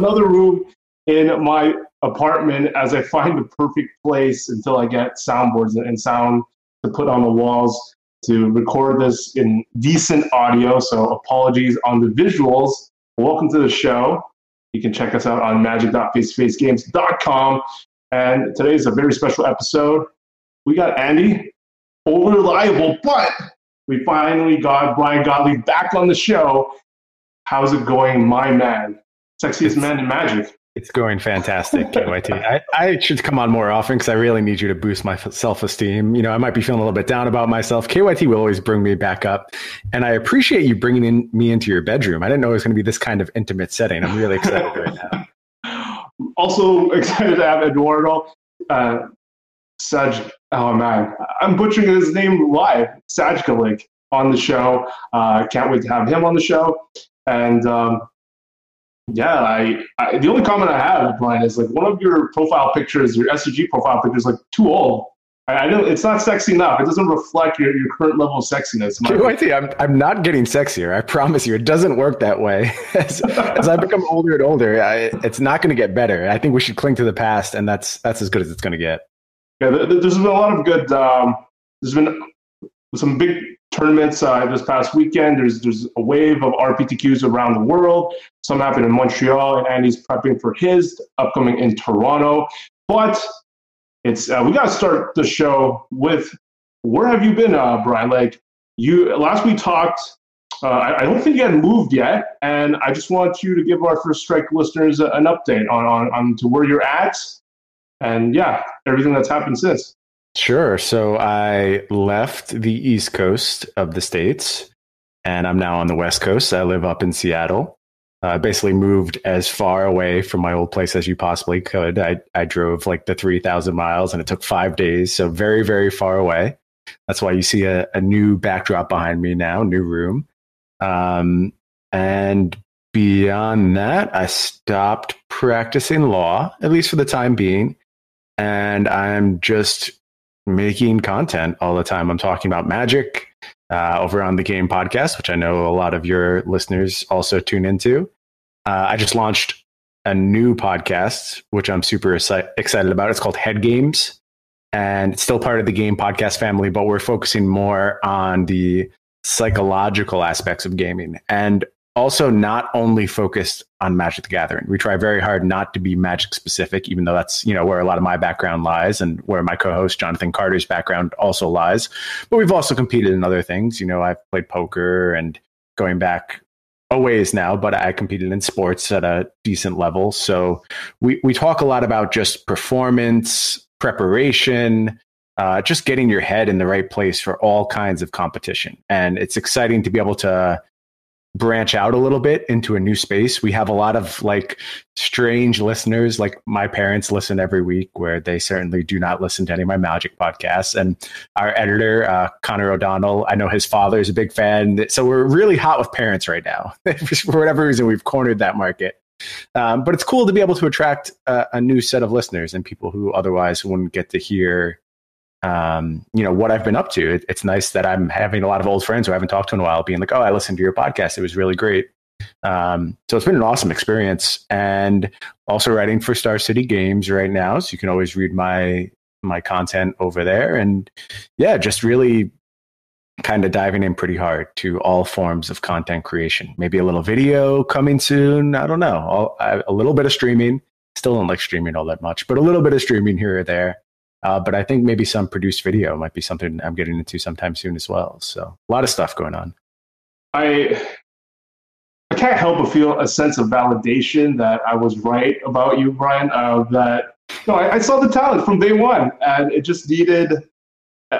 another room in my apartment as I find the perfect place until I get soundboards and sound to put on the walls to record this in decent audio. So apologies on the visuals. Welcome to the show. You can check us out on magic.facefacegames.com. And today is a very special episode. We got Andy, over reliable, but we finally got Brian Gottlieb back on the show. How's it going, my man? Sexiest man in magic. It's going fantastic, KYT. I, I should come on more often because I really need you to boost my self esteem. You know, I might be feeling a little bit down about myself. KYT will always bring me back up. And I appreciate you bringing in, me into your bedroom. I didn't know it was going to be this kind of intimate setting. I'm really excited right now. Also excited to have Eduardo uh, Saj. Oh, man. I'm butchering his name live. Sajgalik on the show. Uh, can't wait to have him on the show. And um, yeah, I, I, the only comment I have, Brian, is like one of your profile pictures, your SCG profile picture is like too old. I, I know it's not sexy enough. It doesn't reflect your, your current level of sexiness. KYT, I'm, I'm not getting sexier. I promise you, it doesn't work that way. as, as I become older and older, I, it's not going to get better. I think we should cling to the past, and that's that's as good as it's going to get. Yeah, there's been a lot of good. Um, there's been some big tournaments uh, this past weekend. There's there's a wave of RPTQs around the world. Some happen in Montreal, and Andy's prepping for his upcoming in Toronto. But it's uh, we got to start the show with where have you been, uh, Brian? Like you last we talked. Uh, I, I, don't think you had moved yet, and I just want you to give our first strike listeners an update on, on, on to where you're at, and yeah, everything that's happened since. Sure. So I left the East Coast of the States and I'm now on the West Coast. I live up in Seattle. I uh, basically moved as far away from my old place as you possibly could. I, I drove like the 3,000 miles and it took five days. So very, very far away. That's why you see a, a new backdrop behind me now, new room. Um, and beyond that, I stopped practicing law, at least for the time being. And I'm just making content all the time. I'm talking about magic uh, over on the Game Podcast, which I know a lot of your listeners also tune into. Uh, I just launched a new podcast, which I'm super excited about. It's called Head Games, and it's still part of the Game Podcast family, but we're focusing more on the psychological aspects of gaming. And also not only focused on Magic the Gathering. We try very hard not to be Magic specific, even though that's you know where a lot of my background lies and where my co-host Jonathan Carter's background also lies. But we've also competed in other things. You know, I've played poker and going back a ways now, but I competed in sports at a decent level. So we we talk a lot about just performance, preparation, uh, just getting your head in the right place for all kinds of competition. And it's exciting to be able to branch out a little bit into a new space. We have a lot of like strange listeners, like my parents listen every week, where they certainly do not listen to any of my magic podcasts. And our editor, uh, Connor O'Donnell, I know his father is a big fan. So we're really hot with parents right now. For whatever reason, we've cornered that market. Um, but it's cool to be able to attract a, a new set of listeners and people who otherwise wouldn't get to hear um, you know, what I've been up to. It, it's nice that I'm having a lot of old friends who I haven't talked to in a while being like, oh, I listened to your podcast. It was really great. Um, so it's been an awesome experience and also writing for Star City Games right now. So you can always read my, my content over there. And yeah, just really kind of diving in pretty hard to all forms of content creation. Maybe a little video coming soon. I don't know. All, I, a little bit of streaming. Still don't like streaming all that much, but a little bit of streaming here or there. Uh, but I think maybe some produced video might be something I'm getting into sometime soon as well. So a lot of stuff going on. I I can't help but feel a sense of validation that I was right about you, Brian. Uh, that no, I, I, saw the talent from day one, and it just needed a,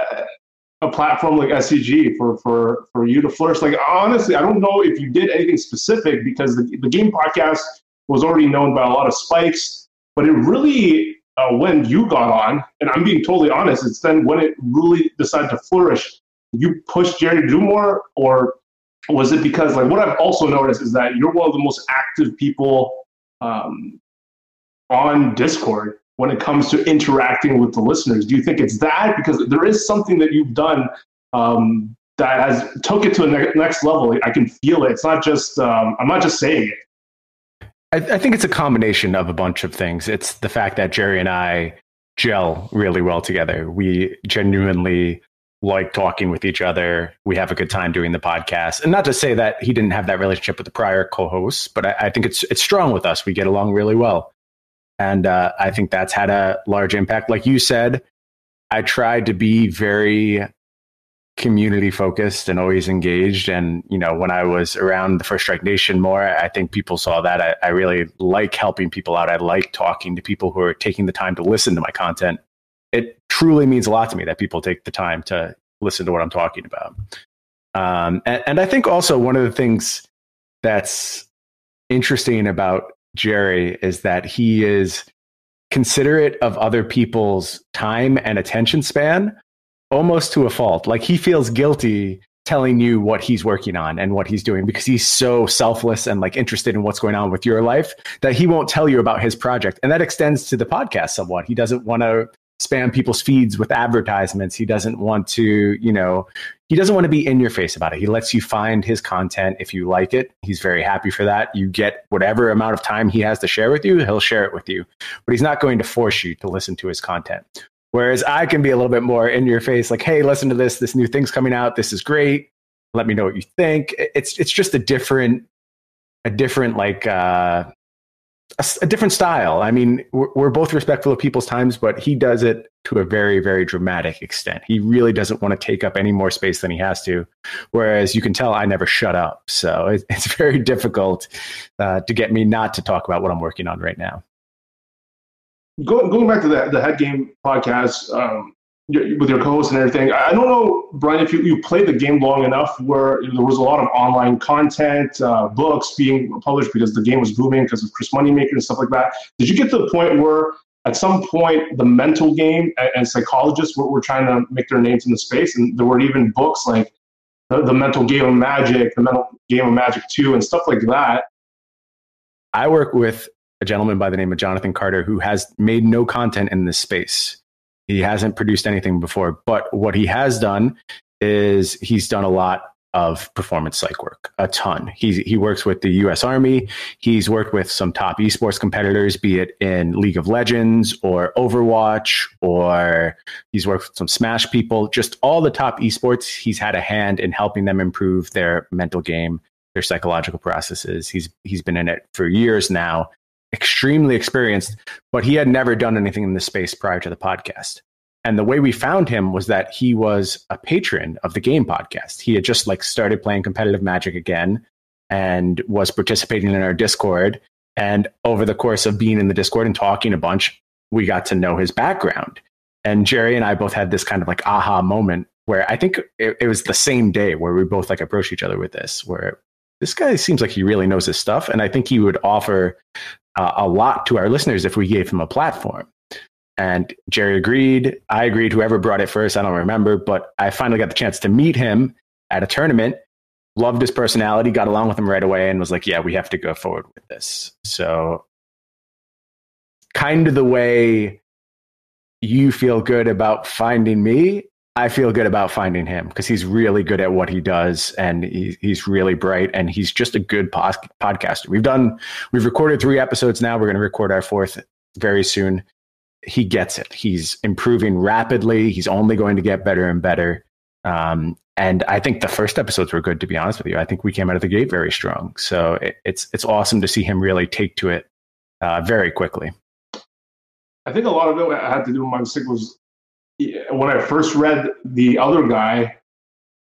a platform like SCG for for for you to flourish. Like honestly, I don't know if you did anything specific because the, the game podcast was already known by a lot of spikes, but it really uh, when you got on, and I'm being totally honest, it's then when it really decided to flourish. You pushed Jerry to do more, or was it because like what I've also noticed is that you're one of the most active people um, on Discord when it comes to interacting with the listeners. Do you think it's that because there is something that you've done um, that has took it to a next level. I can feel it. It's not just um, I'm not just saying it. I, I think it's a combination of a bunch of things. It's the fact that Jerry and I gel really well together. We genuinely like talking with each other. We have a good time doing the podcast. And not to say that he didn't have that relationship with the prior co-hosts, but I, I think it's it's strong with us. We get along really well. And uh, I think that's had a large impact. Like you said, I tried to be very community focused and always engaged. And, you know, when I was around the First Strike Nation more, I think people saw that. I, I really like helping people out. I like talking to people who are taking the time to listen to my content. It truly means a lot to me that people take the time to listen to what I'm talking about. Um, and, and I think also one of the things that's interesting about Jerry is that he is considerate of other people's time and attention span almost to a fault. Like he feels guilty telling you what he's working on and what he's doing because he's so selfless and like interested in what's going on with your life that he won't tell you about his project. And that extends to the podcast somewhat. He doesn't want to spam people's feeds with advertisements. He doesn't want to, you know, he doesn't want to be in your face about it. He lets you find his content if you like it. He's very happy for that. You get whatever amount of time he has to share with you, he'll share it with you. But he's not going to force you to listen to his content. Whereas I can be a little bit more in your face, like, hey, listen to this. This new thing's coming out. This is great. Let me know what you think. It's it's just a different, a different like uh, a, a different style. I mean, we're, we're both respectful of people's times, but he does it to a very very dramatic extent. He really doesn't want to take up any more space than he has to. Whereas you can tell I never shut up, so it, it's very difficult uh, to get me not to talk about what I'm working on right now going going back to the the head game podcast um, with your co-host and everything. I don't know, Brian, if you, you played the game long enough where there was a lot of online content, uh, books being published because the game was booming because of Chris Moneymaker and stuff like that. Did you get to the point where at some point the mental game and, and psychologists were, were trying to make their names in the space and there were even books like the, the mental game of magic, the mental game of magic 2 and stuff like that. I work with a gentleman by the name of Jonathan Carter who has made no content in this space. He hasn't produced anything before, but what he has done is he's done a lot of performance psych work, a ton. He he works with the U.S. Army. He's worked with some top esports competitors, be it in League of Legends or Overwatch, or he's worked with some Smash people. Just all the top esports. He's had a hand in helping them improve their mental game, their psychological processes. He's he's been in it for years now, extremely experienced, but he had never done anything in this space prior to the podcast. And the way we found him was that he was a patron of the game podcast. He had just like started playing competitive magic again and was participating in our Discord. And over the course of being in the Discord and talking a bunch, we got to know his background. And Jerry and I both had this kind of like aha moment where I think it, it was the same day where we both like approached each other with this, where this guy seems like he really knows his stuff. And I think he would offer uh, a lot to our listeners if we gave him a platform. And Jerry agreed. I agreed. Whoever brought it first, I don't remember. But I finally got the chance to meet him at a tournament. Loved his personality, got along with him right away, and was like, yeah, we have to go forward with this. So, kind of the way you feel good about finding me, I feel good about finding him because he's really good at what he does and he, he's really bright and he's just a good podcaster. We've done, we've recorded three episodes now. We're going to record our fourth very soon. He gets it. He's improving rapidly. He's only going to get better and better. Um, and I think the first episodes were good, to be honest with you. I think we came out of the gate very strong. So it, it's it's awesome to see him really take to it uh, very quickly. I think a lot of it had to do with my mistake was when I first read the other guy,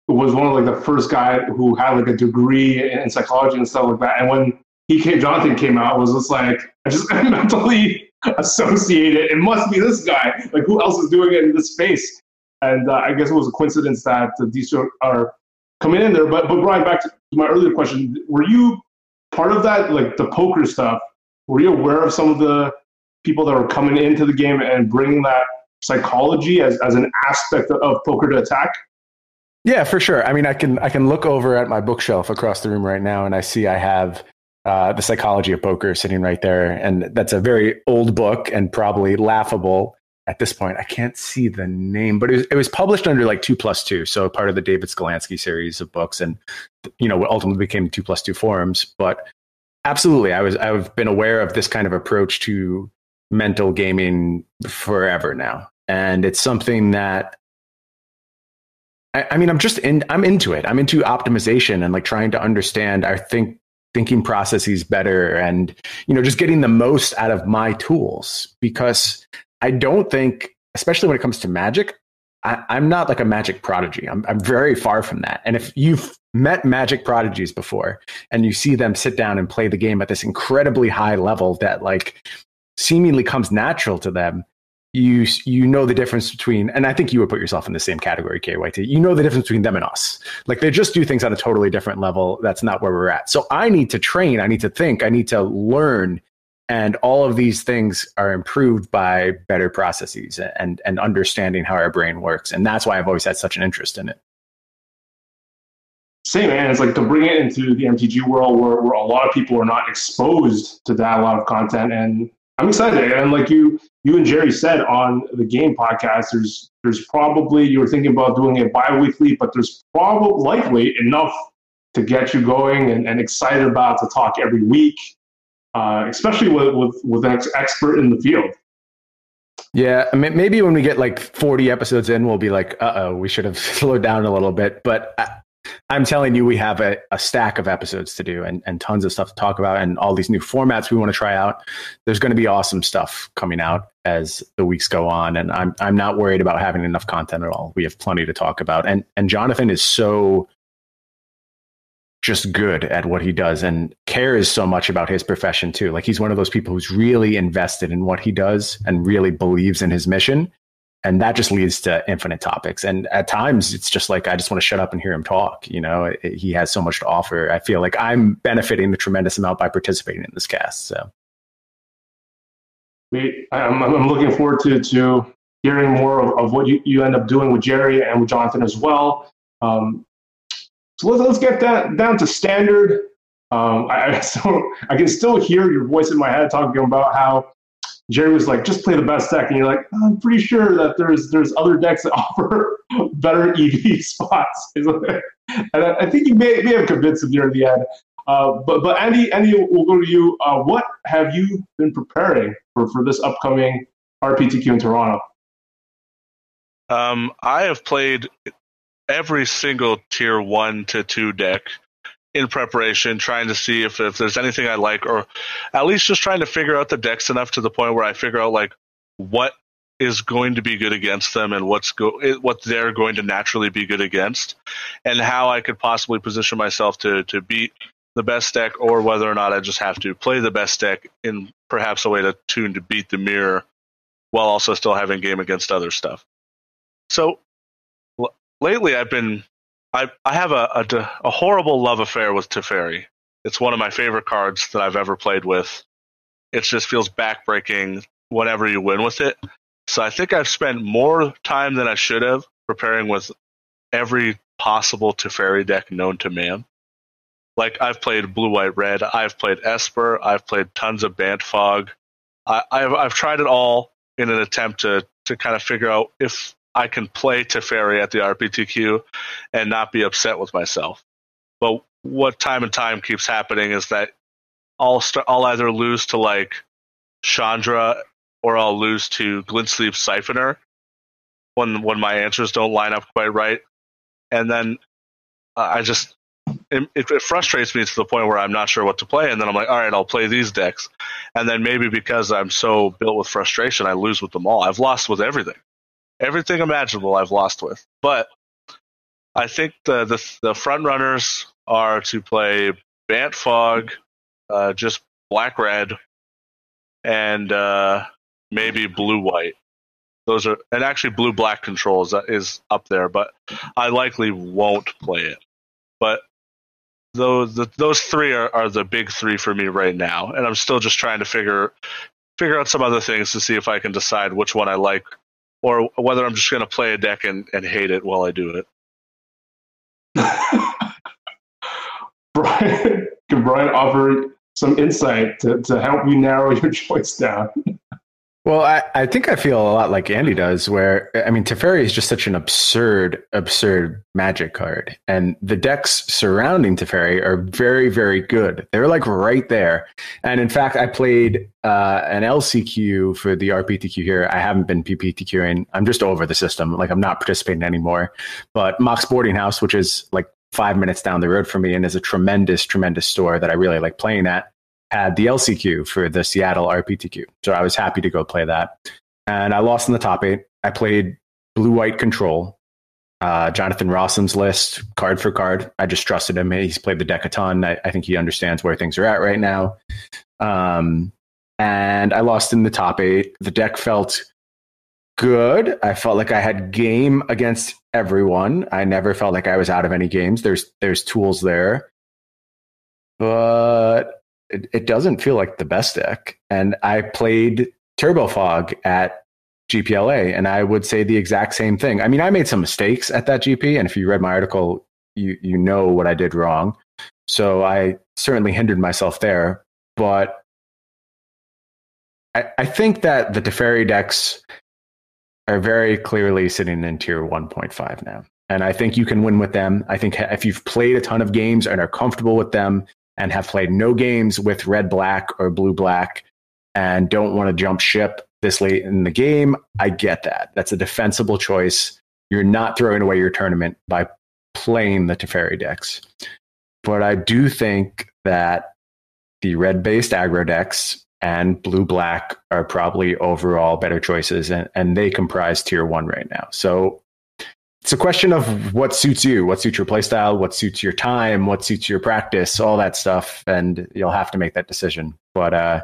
was one of like the first guy who had like a degree in psychology and stuff like that. And when he came, Jonathan came out, was just like I just mentally associated. It must be this guy. Like who else is doing it in this space? And uh, I guess it was a coincidence that these are coming in there. But but Brian, back to my earlier question, were you part of that, like the poker stuff? Were you aware of some of the people that were coming into the game and bringing that psychology as, as an aspect of poker to attack? Yeah, for sure. I mean, I can I can look over at my bookshelf across the room right now, and I see I have uh, the psychology of poker sitting right there, and that's a very old book and probably laughable at this point. I can't see the name, but it was, it was published under like two plus two, so part of the David Sklansky series of books, and you know what ultimately became two plus two forums. But absolutely, I was I've been aware of this kind of approach to mental gaming forever now, and it's something that I, I mean, I'm just in. I'm into it. I'm into optimization and like trying to understand our think thinking processes better and you know just getting the most out of my tools because i don't think especially when it comes to magic I, am not like a magic prodigy I'm, I'm very far from that and if you've met magic prodigies before and you see them sit down and play the game at this incredibly high level that like seemingly comes natural to them you you know the difference between and i think you would put yourself in the same category kyt you know the difference between them and us. Like they just do things on a totally different level that's not where we're at. So i need to train i need to think i need to learn and all of these things are improved by better processes and and understanding how our brain works and that's why i've always had such an interest in it. Same man it's like to bring it into the mtg world where, where a lot of people are not exposed to that a lot of content and I'm excited. And like you, you and Jerry said on the game podcast, there's there's probably you were thinking about doing it bi-weekly, but there's probably likely enough to get you going and, and excited about to talk every week, uh, especially with, with with an expert in the field. Yeah, maybe when we get like 40 episodes in, we'll be like, uh oh, we should have slowed down a little bit. But uh, I'm telling you, we have a, a stack of episodes to do and, and tons of stuff to talk about and all these new formats we want to try out. There's going to be awesome stuff coming out as the weeks go on. And I'm, I'm not worried about having enough content at all. We have plenty to talk about. And, and Jonathan is so just good at what he does and cares so much about his profession too. Like he's one of those people who's really invested in what he does and really believes in his mission and that just leads to infinite topics. And at times it's just like i just want to shut up and hear him talk you know? It, it, he has so much to offer. I feel like i'm benefiting the tremendous amount by participating in this cast so. We, I'm, I'm looking forward to, to hearing more of, of what you, you end up doing with jerry and with jonathan as well. Um, so let's, let's get that down to standard. Um, I, so I can still hear your voice in my head talking about how Jerry was like, just play the best deck. And you're like, I'm pretty sure that there's there's other decks that offer better EV spots. and I think you may, may have convinced him near the end. Uh, but but Andy, Andy, we'll go to you. Uh, what have you been preparing for, for this upcoming RPTQ in Toronto? Um, I have played every single tier one to two deck in preparation, trying to see if, if there's anything I like, or at least just trying to figure out the decks enough to the point where I figure out like what is going to be good against them and what's go what they're going to naturally be good against, and how I could possibly position myself to to beat the best deck, or whether or not I just have to play the best deck in perhaps a way to tune to beat the mirror, while also still having game against other stuff. So l- lately, I've been I I have a, a, a horrible love affair with Teferi. It's one of my favorite cards that I've ever played with. It just feels backbreaking whenever you win with it. So I think I've spent more time than I should have preparing with every possible Teferi deck known to man. Like I've played blue, white, red. I've played Esper. I've played tons of Bant Fog. I, have I've tried it all in an attempt to to kind of figure out if I can play Teferi at the RPTQ and not be upset with myself. But what time and time keeps happening is that I'll i I'll either lose to like Chandra or I'll lose to Glint-Sleeve Siphoner when when my answers don't line up quite right, and then I just it, it, frustrates me to the point where I'm not sure what to play, and then I'm like, all right, I'll play these decks, and then maybe because I'm so built with frustration, I lose with them all. I've lost with everything everything imaginable I've lost with. But I think the the, the front runners are to play Bant Fog, uh, just black red, and uh, maybe blue white. Those are and actually blue black controls is up there, but I likely won't play it. But those the, those three are, are the big three for me right now, and I'm still just trying to figure figure out some other things to see if I can decide which one I like or whether I'm just going to play a deck and, and hate it while I do it. Brian, can Brian offer some insight to, to help you narrow your choice down? Well, I, I think I feel a lot like Andy does, where I mean, Teferi is just such an absurd, absurd magic card. And the decks surrounding Teferi are very, very good. They're like right there. And in fact, I played uh, an LCQ for the RPTQ here. I haven't been PPTQing. I'm just over the system. Like I'm not participating anymore. But Mox Boarding House, which is like five minutes down the road from me and is a tremendous, tremendous store that I really like playing at had the LCQ for the Seattle RPTQ. So I was happy to go play that. And I lost in the top eight. I played blue white control, uh, Jonathan Rosum's list, card for card. I just trusted him. He's played the deck a ton. I, I think he understands where things are at right now. Um, and I lost in the top eight. The deck felt good. I felt like I had game against everyone. I never felt like I was out of any games. There's there's tools there. But it, it doesn't feel like the best deck. And I played Turbo Fog at GPLA, and I would say the exact same thing. I mean, I made some mistakes at that GP, and if you read my article, you you know what I did wrong. So I certainly hindered myself there. But I, I think that the Teferi decks are very clearly sitting in tier 1.5 now. And I think you can win with them. I think if you've played a ton of games and are comfortable with them, and have played no games with red black or blue black and don't want to jump ship this late in the game, I get that. That's a defensible choice. You're not throwing away your tournament by playing the Teferi decks. But I do think that the red based aggro decks and blue black are probably overall better choices, and, and they comprise tier one right now. So it's a question of what suits you, what suits your playstyle, what suits your time, what suits your practice, all that stuff, and you'll have to make that decision. But uh,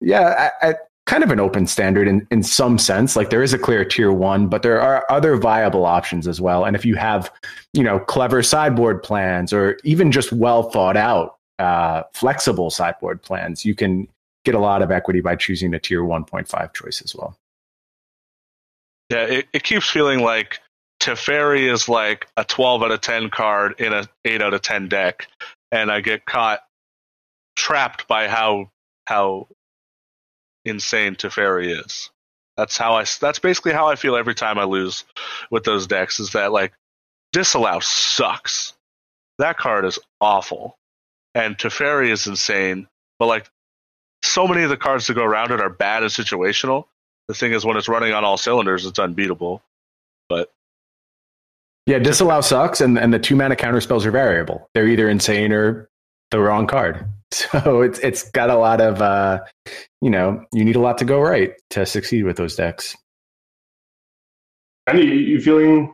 yeah, I, I, kind of an open standard in, in some sense. Like there is a clear tier one, but there are other viable options as well. And if you have, you know, clever sideboard plans or even just well thought out, uh, flexible sideboard plans, you can get a lot of equity by choosing a tier 1.5 choice as well. Yeah, it, it keeps feeling like Teferi is like a 12 out of 10 card in a 8 out of 10 deck, and I get caught trapped by how how insane Teferi is. That's how I. That's basically how I feel every time I lose with those decks. Is that like disallow sucks. That card is awful, and Teferi is insane. But like so many of the cards that go around it are bad and situational. The thing is, when it's running on all cylinders, it's unbeatable. But yeah, disallow sucks, and, and the two mana counter spells are variable. They're either insane or the wrong card. So it's it's got a lot of uh, you know, you need a lot to go right to succeed with those decks. Andy, you feeling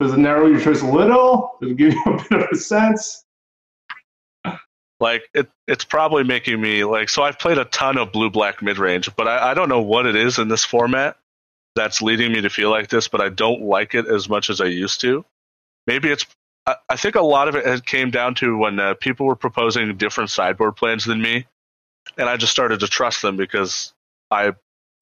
does it narrow your choice a little? Does it give you a bit of a sense? Like it, it's probably making me like. So I've played a ton of blue black mid range, but I, I don't know what it is in this format that's leading me to feel like this, but I don't like it as much as I used to. Maybe it's. I, I think a lot of it came down to when uh, people were proposing different sideboard plans than me, and I just started to trust them because I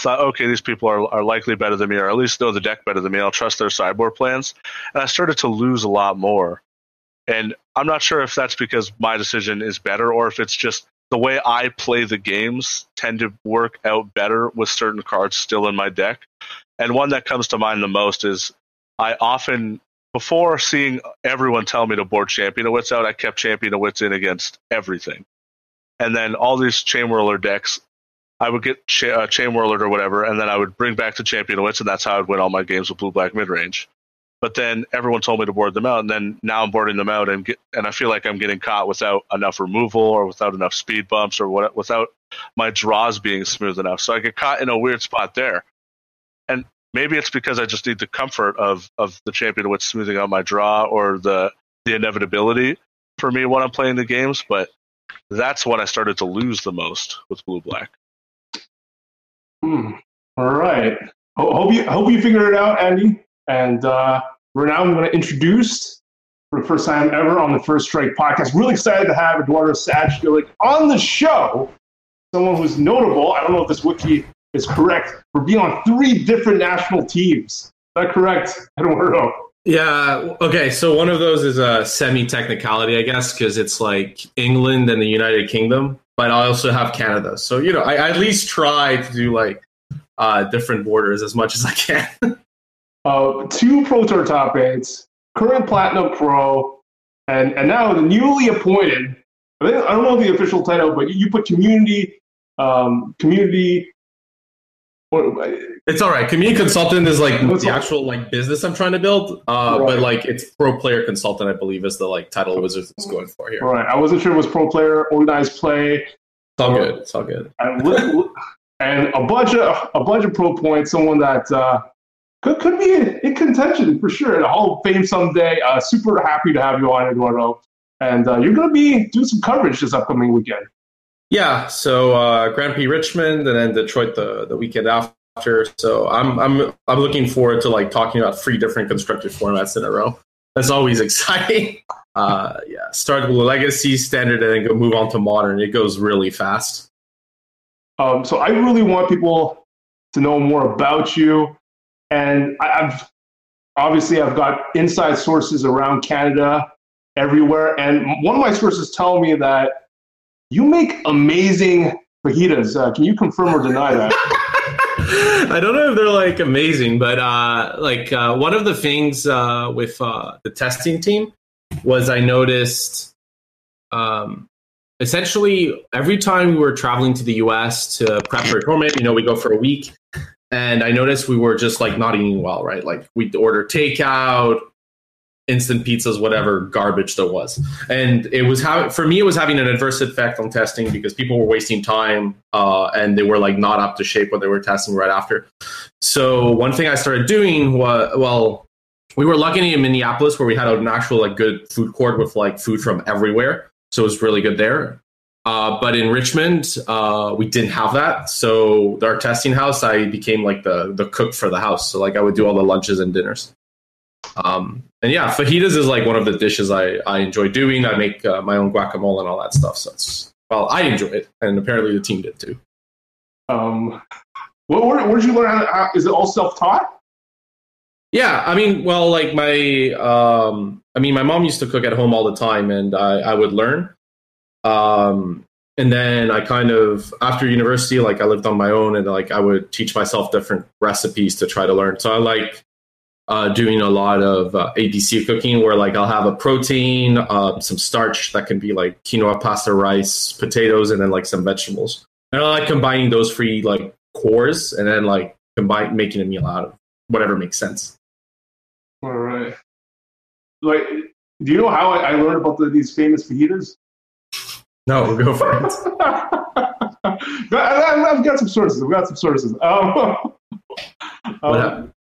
thought, okay, these people are, are likely better than me, or at least know the deck better than me. I'll trust their sideboard plans, and I started to lose a lot more. And I'm not sure if that's because my decision is better, or if it's just the way I play the games tend to work out better with certain cards still in my deck. And one that comes to mind the most is I often, before seeing everyone tell me to board Champion of Wits out, I kept Champion of Wits in against everything. And then all these chain Chainwhirler decks, I would get cha- uh, or whatever, and then I would bring back to Champion of Wits, and that's how I would win all my games with Blue Black Midrange. But then everyone told me to board them out, and then now I'm boarding them out, and get, and I feel like I'm getting caught without enough removal or without enough speed bumps or what, without my draws being smooth enough. So I get caught in a weird spot there maybe it's because I just need the comfort of of the champion with smoothing out my draw or the the inevitability for me when I'm playing the games. But that's when I started to lose the most with blue black. Hmm. All right. Hope you hope you figured it out, Andy. And uh, right now, going to introduce for the first time ever on the First Strike podcast. Really excited to have Eduardo Sajgalik on the show. Someone who's notable. I don't know if this wiki is correct for being on three different national teams. Is that correct, Eduardo? Yeah. Okay. So one of those is a semi technicality, I guess, because it's like England and the United Kingdom. but I also have Canada. So you know, I, I at least try to do like uh, different borders as much as I can. uh, two Pro Tour top eights, current Platinum Pro, and and now the newly appointed. I, think, I don't know the official title, but you put community um, community. It's all right. Community consultant is like the actual like business I'm trying to build, uh, right. but like it's pro player consultant, I believe, is the like title Wizards is going for here. Right. I wasn't sure it was pro player, organized play. It's all good. It's all good. And, a bunch of a bunch of pro points. Someone that uh, could could be in, in, contention for sure. In a Hall of Fame someday. Uh, super happy to have you on, Eduardo. And uh, you're going to be doing some coverage this upcoming weekend. Yeah, so uh, Grand Prix Richmond and then Detroit the, the weekend after. So I'm I'm I'm looking forward to like talking about three different constructed formats in a row. That's always exciting. Uh, yeah, start with legacy, standard, and then go move on to modern. It goes really fast. Um, so I really want people to know more about you, and I, I've obviously I've got inside sources around Canada everywhere, and one of my sources tell me that you make amazing fajitas. Uh, can you confirm or deny that? I don't know if they're like amazing, but uh, like uh, one of the things uh, with uh, the testing team was I noticed um, essentially every time we were traveling to the US to prep for a tournament, you know, we go for a week. And I noticed we were just like not eating well, right? Like we'd order takeout, instant pizzas, whatever garbage there was. And it was how for me it was having an adverse effect on testing because people were wasting time uh, and they were like not up to shape when they were testing right after. So one thing I started doing was well, we were lucky in Minneapolis where we had an actual like good food court with like food from everywhere. So it was really good there. Uh, but in Richmond, uh, we didn't have that. So our testing house, I became like the the cook for the house. So like I would do all the lunches and dinners. Um, and yeah, fajitas is like one of the dishes I, I enjoy doing. I make uh, my own guacamole and all that stuff. So it's, well, I enjoy it. And apparently the team did too. Um, what, where, where did you learn? How, how, is it all self taught? Yeah, I mean, well, like my, um, I mean, my mom used to cook at home all the time, and I, I would learn. Um, and then I kind of after university, like I lived on my own, and like I would teach myself different recipes to try to learn. So I like uh, doing a lot of uh, ABC cooking where like I'll have a protein, uh, some starch that can be like quinoa, pasta, rice, potatoes, and then like some vegetables. And I like combining those three like cores and then like combine making a meal out of whatever makes sense. All right. Like, do you know how I, I learned about the, these famous fajitas? No, go for it. I, have got some sources. I've got some sources. Um, um,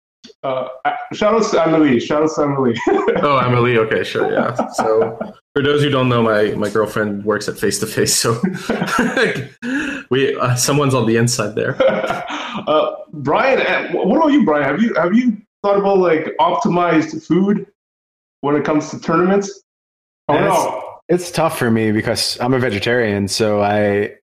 uh, shout out to Emily. Shout out to Emily. oh, Emily. Okay, sure. Yeah. So, for those who don't know, my my girlfriend works at Face to Face, so we uh, someone's on the inside there. Uh, Brian, uh, what about you, Brian? Have you have you thought about like optimized food when it comes to tournaments? Oh no. It's tough for me because I'm a vegetarian, so I,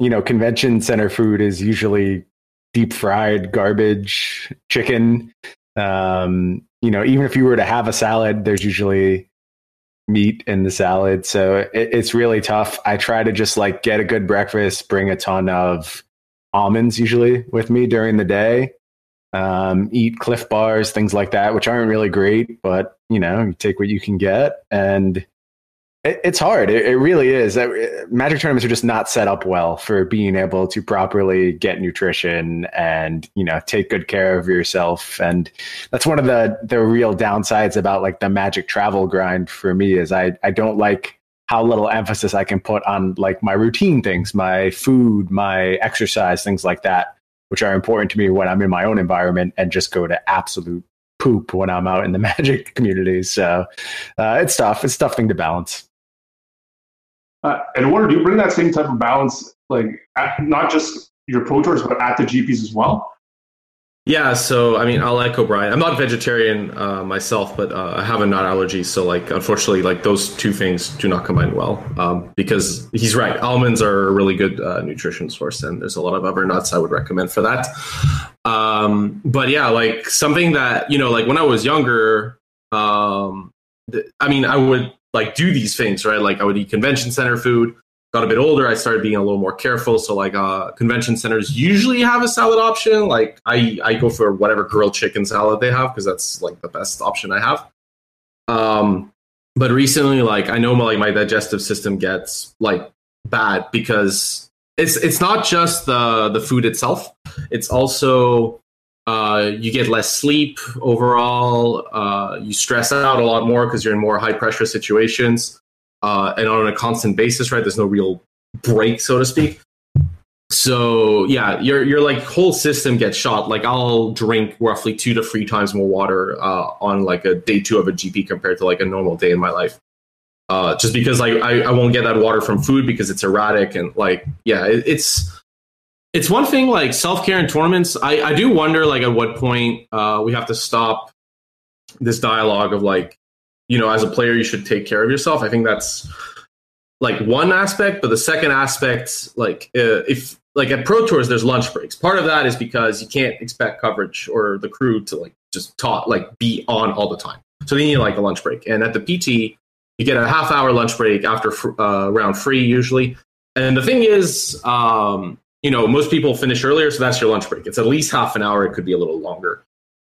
you know, convention center food is usually deep fried garbage chicken. Um, you know, even if you were to have a salad, there's usually meat in the salad. So it, it's really tough. I try to just like get a good breakfast, bring a ton of almonds usually with me during the day. Um, eat Clif bars, things like that, which aren't really great, but you know, you take what you can get. And it's hard. It, really is. Magic tournaments are just not set up well for being able to properly get nutrition and you know take good care of yourself. And that's one of the the real downsides about like the Magic travel grind for me is I I don't like how little emphasis I can put on like my routine things, my food, my exercise, things like that, which are important to me when I'm in my own environment and just go to absolute poop when I'm out in the Magic community. So uh, it's tough. It's a tough thing to balance. Uh, and what do you bring that same type of balance, like at, not just your pro tours, but at the GPs as well? Yeah, so I mean, I'll echo Brian. I'm not vegetarian uh, myself, but uh, I have a nut allergy. So, like, unfortunately, like those two things do not combine well. Um, because he's right, almonds are a really good uh, nutrition source, and there's a lot of other nuts I would recommend for that. Um, but yeah, like something that you know, like when I was younger, um, th- I mean, I would like do these things, right? Like I would eat convention center food. got a bit older, I started being a little more careful. So like uh, convention centers usually have a salad option. Like I I go for whatever grilled chicken salad they have because that's like the best option I have. Um, but recently, like I know my, like my digestive system gets like bad because it's it's not just the the food itself. It's also uh, you get less sleep overall. Uh, you stress out a lot more because you're in more high pressure situations uh, and on a constant basis. Right, there's no real break, so to speak. So yeah, your your like whole system gets shot. Like I'll drink roughly two to three times more water uh, on like a day two of a GP compared to like a normal day in my life. Uh, just because like I, I won't get that water from food because it's erratic and like yeah it, it's it's one thing like self-care in tournaments. I, I do wonder like at what point uh, we have to stop this dialogue of like you know as a player you should take care of yourself. I think that's like one aspect but the second aspect like uh, if like at pro tours there's lunch breaks. Part of that is because you can't expect coverage or the crew to like just talk like be on all the time. So they need like a lunch break. And at the pt you get a half hour lunch break after uh, round three usually. And the thing is, um, you know, most people finish earlier, so that's your lunch break. It's at least half an hour. It could be a little longer.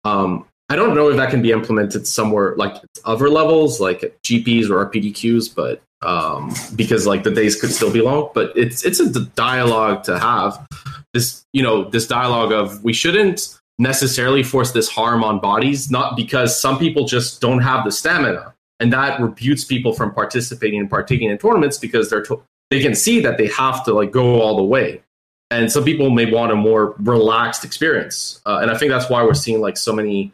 Um, I don't know if that can be implemented somewhere like other levels, like GPs or RPTQs, but um, because like the days could still be long. But it's it's a dialogue to have. This you know this dialogue of we shouldn't necessarily force this harm on bodies, not because some people just don't have the stamina and that rebutes people from participating and partaking in tournaments because they're to- they can see that they have to like go all the way and some people may want a more relaxed experience. Uh, and i think that's why we're seeing like so many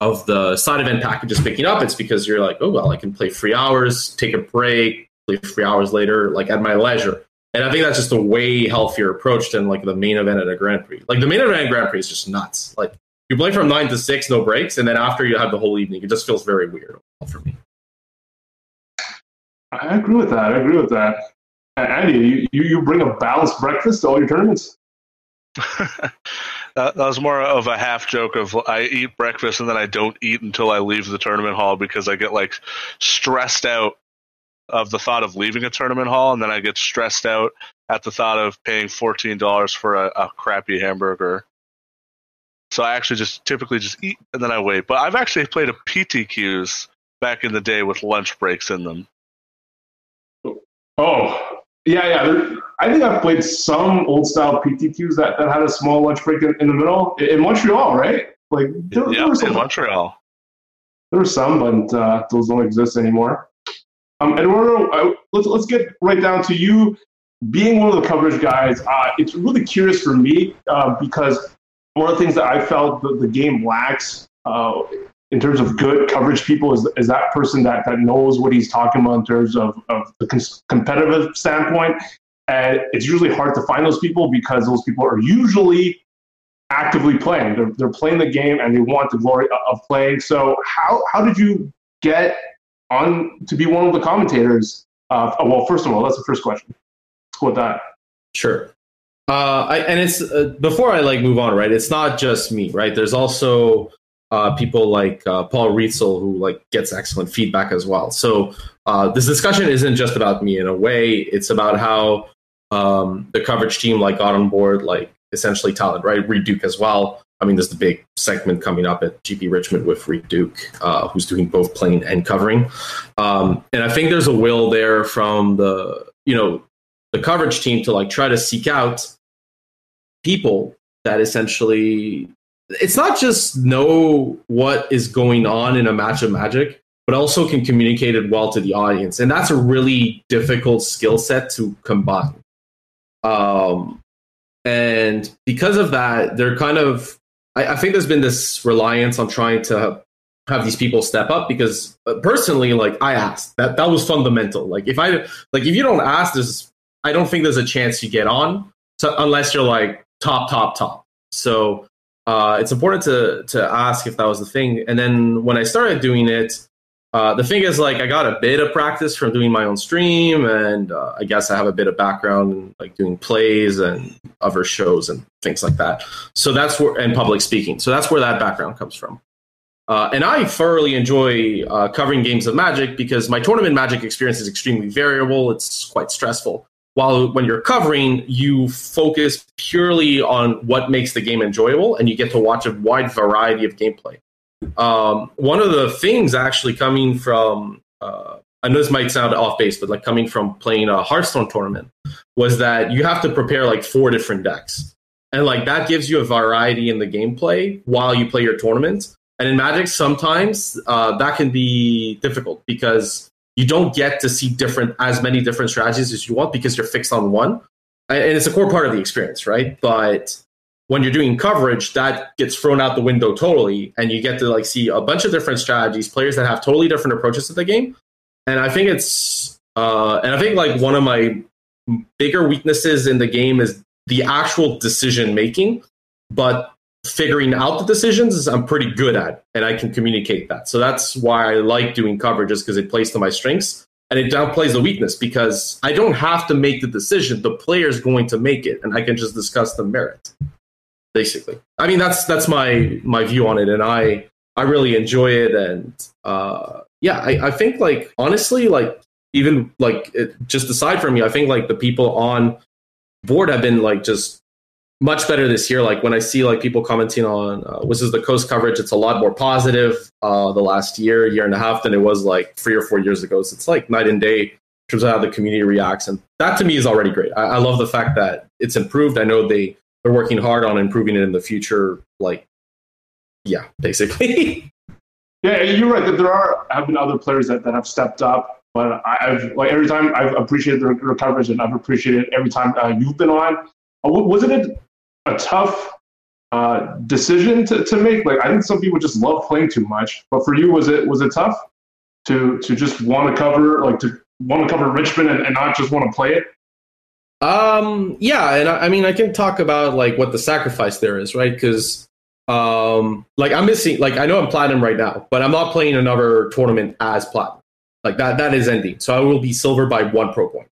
of the side event packages picking up. It's because you're like oh well i can play three hours take a break play three hours later like at my leisure. And i think that's just a way healthier approach than like the main event at a grand prix. Like the main event at grand prix is just nuts. Like you play from nine to six no breaks and then after you have the whole evening it just feels very weird for me. I agree with that. I agree with that. Andy, you, you bring a balanced breakfast to all your tournaments? that, that was more of a half joke of I eat breakfast and then I don't eat until I leave the tournament hall because I get like stressed out of the thought of leaving a tournament hall and then I get stressed out at the thought of paying fourteen dollars for a, a crappy hamburger. So I actually just typically just eat and then I wait. But I've actually played a PTQs back in the day with lunch breaks in them. Oh, yeah, yeah. I think I've played some old style PTQs that, that had a small lunch break in, in the middle in Montreal, right? Like there, yeah, there some, in Montreal. There were some, but uh, those don't exist anymore. Um, Eduardo, uh, let's let's get right down to you being one of the coverage guys. Uh, it's really curious for me uh, because one of the things that I felt the, the game lacks uh, in terms of good coverage people is, is that person that, that knows what he's talking about in terms of, of the cons- competitive standpoint. And it's usually hard to find those people because those people are usually actively playing. They're, they're playing the game and they want the glory of playing. So how, how did you get on to be one of the commentators? Uh, well, first of all, that's the first question. Let's go with that. Sure. Uh, I, and it's uh, before I like move on, right? It's not just me, right? There's also uh, people like uh, Paul Rietzl, who like gets excellent feedback as well. So uh, this discussion isn't just about me in a way; it's about how um, the coverage team like got on board, like essentially talent, right? Reid Duke as well. I mean, there's the big segment coming up at GP Richmond with Reid Duke, uh, who's doing both playing and covering. Um, and I think there's a will there from the you know the coverage team to like try to seek out people that essentially it's not just know what is going on in a match of magic but also can communicate it well to the audience. And that's a really difficult skill set to combine. Um, and because of that they're kind of I, I, think there's been this reliance on trying to have these people step up because uh, personally like i asked. That that was fundamental. Like if i like if you don't ask there's i don't think there's a chance you get on unless you're like top top top. So uh, it's important to to ask if that was the thing. And then when I started doing it, uh, the thing is, like, I got a bit of practice from doing my own stream, and uh, I guess I have a bit of background in like doing plays and other shows and things like that. So that's where and public speaking. So that's where that background comes from. Uh, and I thoroughly enjoy uh, covering games of Magic because my tournament Magic experience is extremely variable. It's quite stressful. While when you're covering, you focus purely on what makes the game enjoyable, and you get to watch a wide variety of gameplay. Um, one of the things actually coming from uh, I know this might sound off base, but like coming from playing a Hearthstone tournament was that you have to prepare like four different decks. And like that gives you a variety in the gameplay while you play your tournament. And in Magic, sometimes uh, that can be difficult because you don't get to see different as many different strategies as you want because you're fixed on one. And it's a core part of the experience, right? But when you're doing coverage, that gets thrown out the window totally, and you get to like see a bunch of different strategies, players that have totally different approaches to the game. And I think it's uh, and I think like one of my bigger weaknesses in the game is the actual decision making, but figuring out the decisions I'm pretty good at, and I can communicate that. So that's why I like doing coverages because it plays to my strengths. And it downplays the weakness because I don't have to make the decision. The player's going to make it, and I can just discuss the merit basically. I mean, that's that's my my view on it, and I I really enjoy it, and uh, yeah, I, I think like honestly, like even like it, just aside from me, I think like the people on board have been like just much better this year. Like when I see like people commenting on uh, Wizards the Coast coverage, it's a lot more positive uh, the last year, year and a half than it was like three or four years ago. So it's like night and day in terms of how the community reacts, and that to me is already great. I, I love the fact that it's improved. I know they they're working hard on improving it in the future. Like, yeah, basically. yeah, you're right. That there are have been other players that, that have stepped up, but I've like every time I've appreciated the, the coverage, and I've appreciated every time uh, you've been on. Uh, wasn't it a tough uh, decision to, to make? Like, I think some people just love playing too much, but for you, was it was it tough to to just want to cover like to want to cover Richmond and, and not just want to play it? Um, yeah, and I, I, mean, I can talk about like what the sacrifice there is, right? Because, um, like I'm missing, like I know I'm platinum right now, but I'm not playing another tournament as platinum. Like that, that is ending. So I will be silver by one pro point.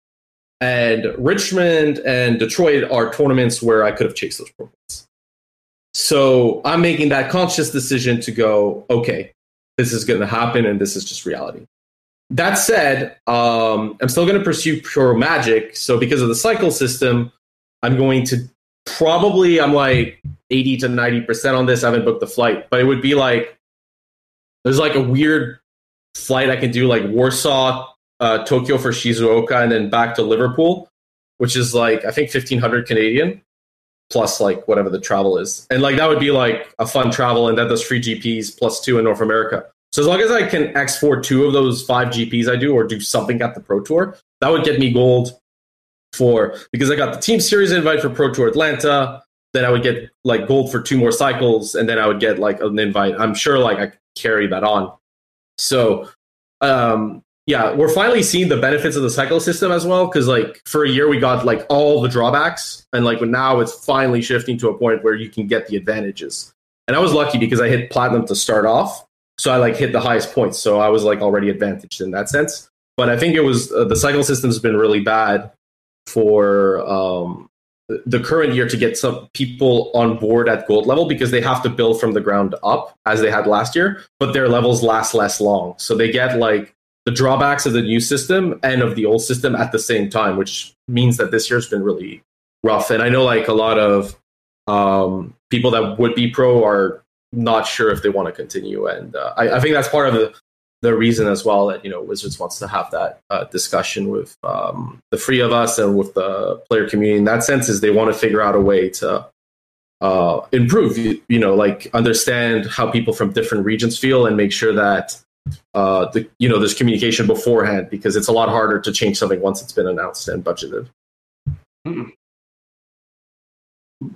And Richmond and Detroit are tournaments where I could have chased those points. So I'm making that conscious decision to go, okay, this is going to happen, and this is just reality. That said, um, I'm still going to pursue pure magic. So because of the cycle system, I'm going to probably I'm like 80 to 90 percent on this. I haven't booked the flight, but it would be like there's like a weird flight I can do like Warsaw, uh, Tokyo for Shizuoka, and then back to Liverpool, which is like I think 1500 Canadian plus like whatever the travel is, and like that would be like a fun travel, and that does free GPs plus two in North America. So as long as I can export two of those five GPs I do or do something at the Pro Tour, that would get me gold for because I got the team series invite for Pro Tour Atlanta. Then I would get like gold for two more cycles, and then I would get like an invite. I'm sure like I carry that on. So um yeah, we're finally seeing the benefits of the cycle system as well. Cause like for a year we got like all the drawbacks, and like now it's finally shifting to a point where you can get the advantages. And I was lucky because I hit platinum to start off. So I like hit the highest points. So I was like already advantaged in that sense. But I think it was uh, the cycle system's been really bad for um, the current year to get some people on board at gold level because they have to build from the ground up as they had last year, but their levels last less long. So they get like the drawbacks of the new system and of the old system at the same time, which means that this year's been really rough. And I know like a lot of um, people that would be pro are not sure if they want to continue. And uh, I, I, think that's part of the, the reason as well that you know Wizards wants to have that uh, discussion with um, the three of us and with the player community. In that sense, is they want to figure out a way to uh, improve. You, you, know, like understand how people from different regions feel and make sure that uh, the you know this communication beforehand because it's a lot harder to change something once it's been announced and budgeted. Hmm.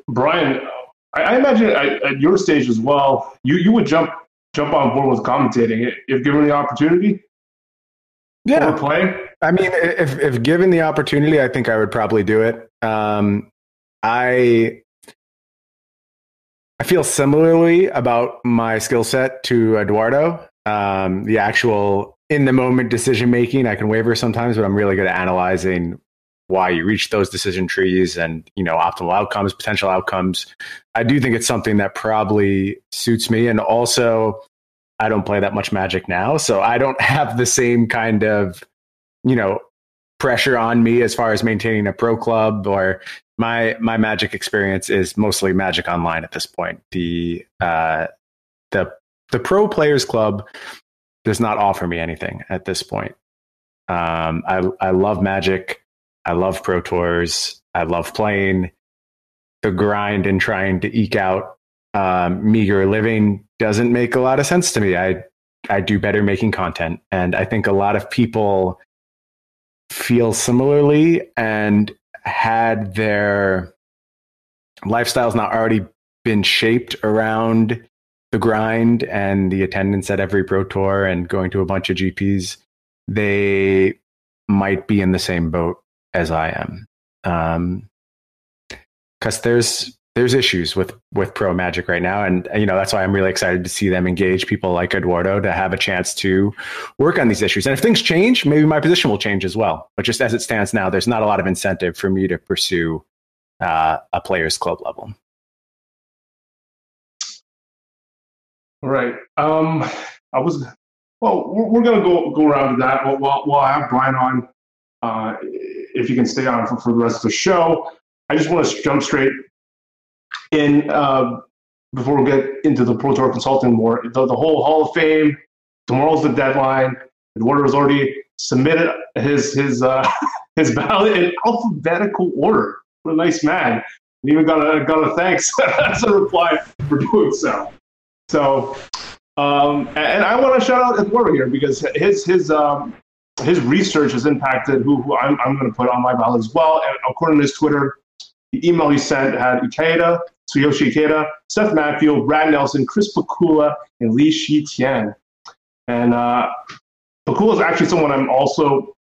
Brian, I, I imagine at, at, your stage as well, you, you would jump jump on board with commentating if given the opportunity. Yeah, play. I mean, if if given the opportunity, I think I would probably do it. Um, I I feel similarly about my skill set to Eduardo. Um, the actual in the moment decision making, I can waver sometimes, but I'm really good at analyzing why you reach those decision trees and you know optimal outcomes potential outcomes. I do think it's something that probably suits me. And also i don't play that much magic now so i don't have the same kind of you know pressure on me as far as maintaining a pro club or my my magic experience is mostly magic online at this point. The uh the the pro players club does not offer me anything at this point. Um i i love magic. I love pro tours. I love playing. The grind and trying to eke out um, meager living doesn't make a lot of sense to me. I i do better making content and i think a lot of people feel similarly and had their lifestyles not already been shaped around the grind and the attendance at every pro tour and going to a bunch of GPs, they might be in the same boat as I am. Um, cause there's, there's issues with with pro magic right now. And you know that's why i'm really excited to see them engage people like eduardo to have a chance to work on these issues. And if things change maybe my position will change as well. But just as it stands now there's not a lot of incentive for me to pursue uh, a players club level right um i was well we're, we're gonna go go around to that while i have brian on uh, if you can stay on for, for the rest of the show i just want to jump straight in uh, before we get into the Pro Tour consulting more, the, the whole Hall of Fame. Tomorrow's the deadline. Eduardo has already submitted his his uh, his ballot in alphabetical order. What a nice man! And even got a got a thanks as a reply for doing so. So, um, and, I want to shout out Eduardo here because his his um, his research has impacted who, who I'm, I'm going to put on my ballot as well. And according to his Twitter, the email he sent had Ikeda, Tsuyoshi Ikeda, Seth Manfield, Brad Nelson, Chris Pikula, and Lee Shi Tian. And uh, Pikula is actually someone I'm also,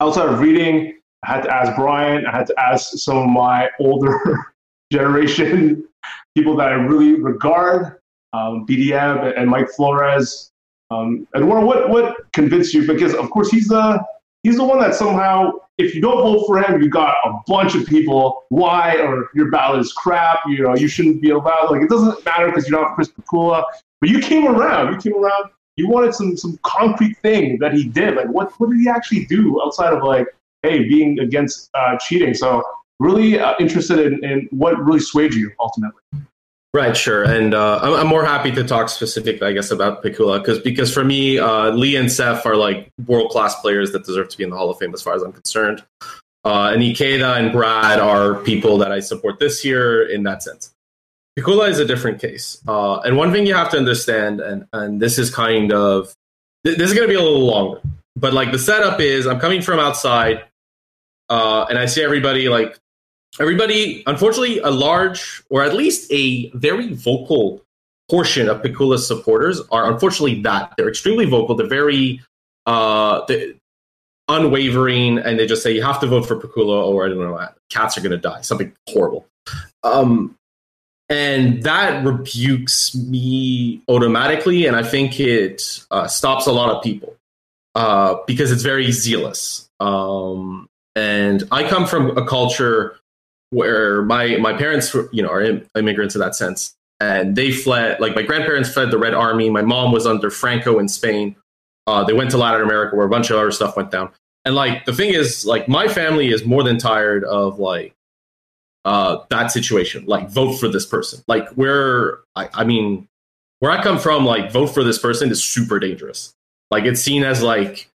outside of reading, I had to ask Brian, I had to ask some of my older generation people that I really regard, um, BDM and Mike Flores. Um, and what, what, convinced you? Because, of course, he's the, he's the one that somehow if you don't vote for him, you got a bunch of people. Why? Or your ballot is crap. You know, you shouldn't be allowed. Like it doesn't matter because you don't have Chris Pikula. But you came around. You came around. You wanted some some concrete thing that he did. Like what what did he actually do outside of like hey being against uh, cheating? So really uh, interested in, in what really swayed you ultimately. Right, sure, and uh, I'm, I'm, more happy to talk specifically, I guess, about Pikula because because for me, uh, Lee and Seth are like world class players that deserve to be in the Hall of Fame, as far as I'm concerned. Uh, and Ikeda and Brad are people that I support this year in that sense. Pikula is a different case, uh, and one thing you have to understand, and and this is kind of this is going to be a little longer, but like the setup is, I'm coming from outside, uh, and I see everybody like everybody, unfortunately, a large or at least a very vocal portion of Pikula's supporters are unfortunately that they're extremely vocal. They're very uh, they're unwavering, and they just say you have to vote for Pikula, or I don't know, cats are going to die, something horrible. Um, and that rebukes me automatically, and I think it uh, stops a lot of people uh, because it's very zealous. Um, and I come from a culture where my my parents you know are immigrants in that sense. And they fled like my grandparents fled the red army. My mom was under franco in spain. Uh, they went to latin america where a bunch of other stuff went down. And like the thing is like my family is more than tired of like uh, that situation. Like vote for this person. Like where I, I mean where i come from like vote for this person is super dangerous. Like it's seen as like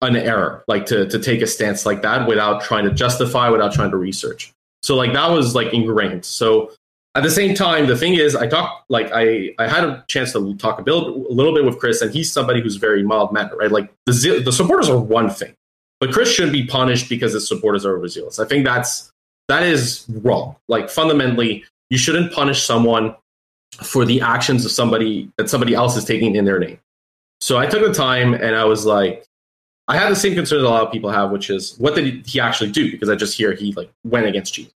an error like to to take a stance like that without trying to justify without trying to research so like that was like ingrained. So at the same time, the thing is, I talked like I I had a chance to talk a, bit, a little bit with Chris, and he's somebody who's very mild mannered, right? Like the the supporters are one thing, but Chris shouldn't be punished because his supporters are overzealous. I think that's that is wrong. Like fundamentally, you shouldn't punish someone for the actions of somebody that somebody else is taking in their name. So I took the time and I was like, I have the same concern that a lot of people have, which is what did he actually do? Because I just hear he like went against Jesus.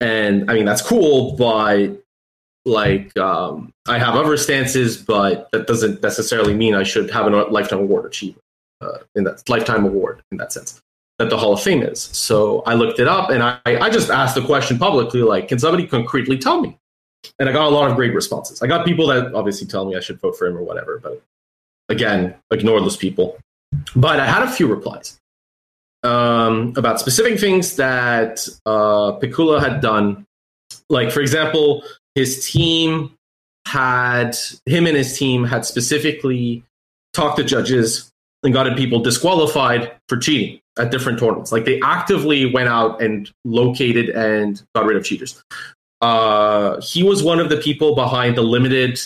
And I mean that's cool, but like um, I have other stances, but that doesn't necessarily mean I should have a lifetime award achievement uh, in that lifetime award in that sense that the Hall of Fame is. So I looked it up and I, I just asked the question publicly, like, can somebody concretely tell me? And I got a lot of great responses. I got people that obviously tell me I should vote for him or whatever, but again, ignore those people. But I had a few replies. um, about specific things that uh, Pikula had done. Like, for example, his team had, him and his team had specifically talked to judges and gotten people disqualified for cheating at different tournaments. Like, they actively went out and located and got rid of cheaters. Uh, he was one of the people behind the limited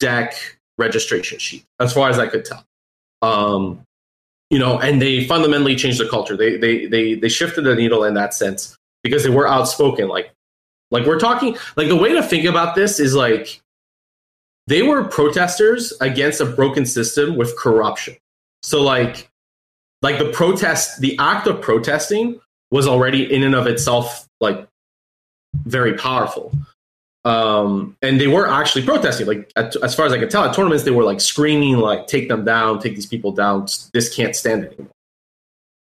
deck registration sheet, as far as I could tell. Um, you know, and they fundamentally changed the culture. They they they they shifted the needle in that sense because they were outspoken. Like like we're talking like the way to think about this is like they were protesters against a broken system with corruption. So like like the protest, the act of protesting was already in and of itself like very powerful. Um, and they were actually protesting. Like at, as far as I could tell, at tournaments they were like screaming, like "Take them down! Take these people down! This can't stand anymore."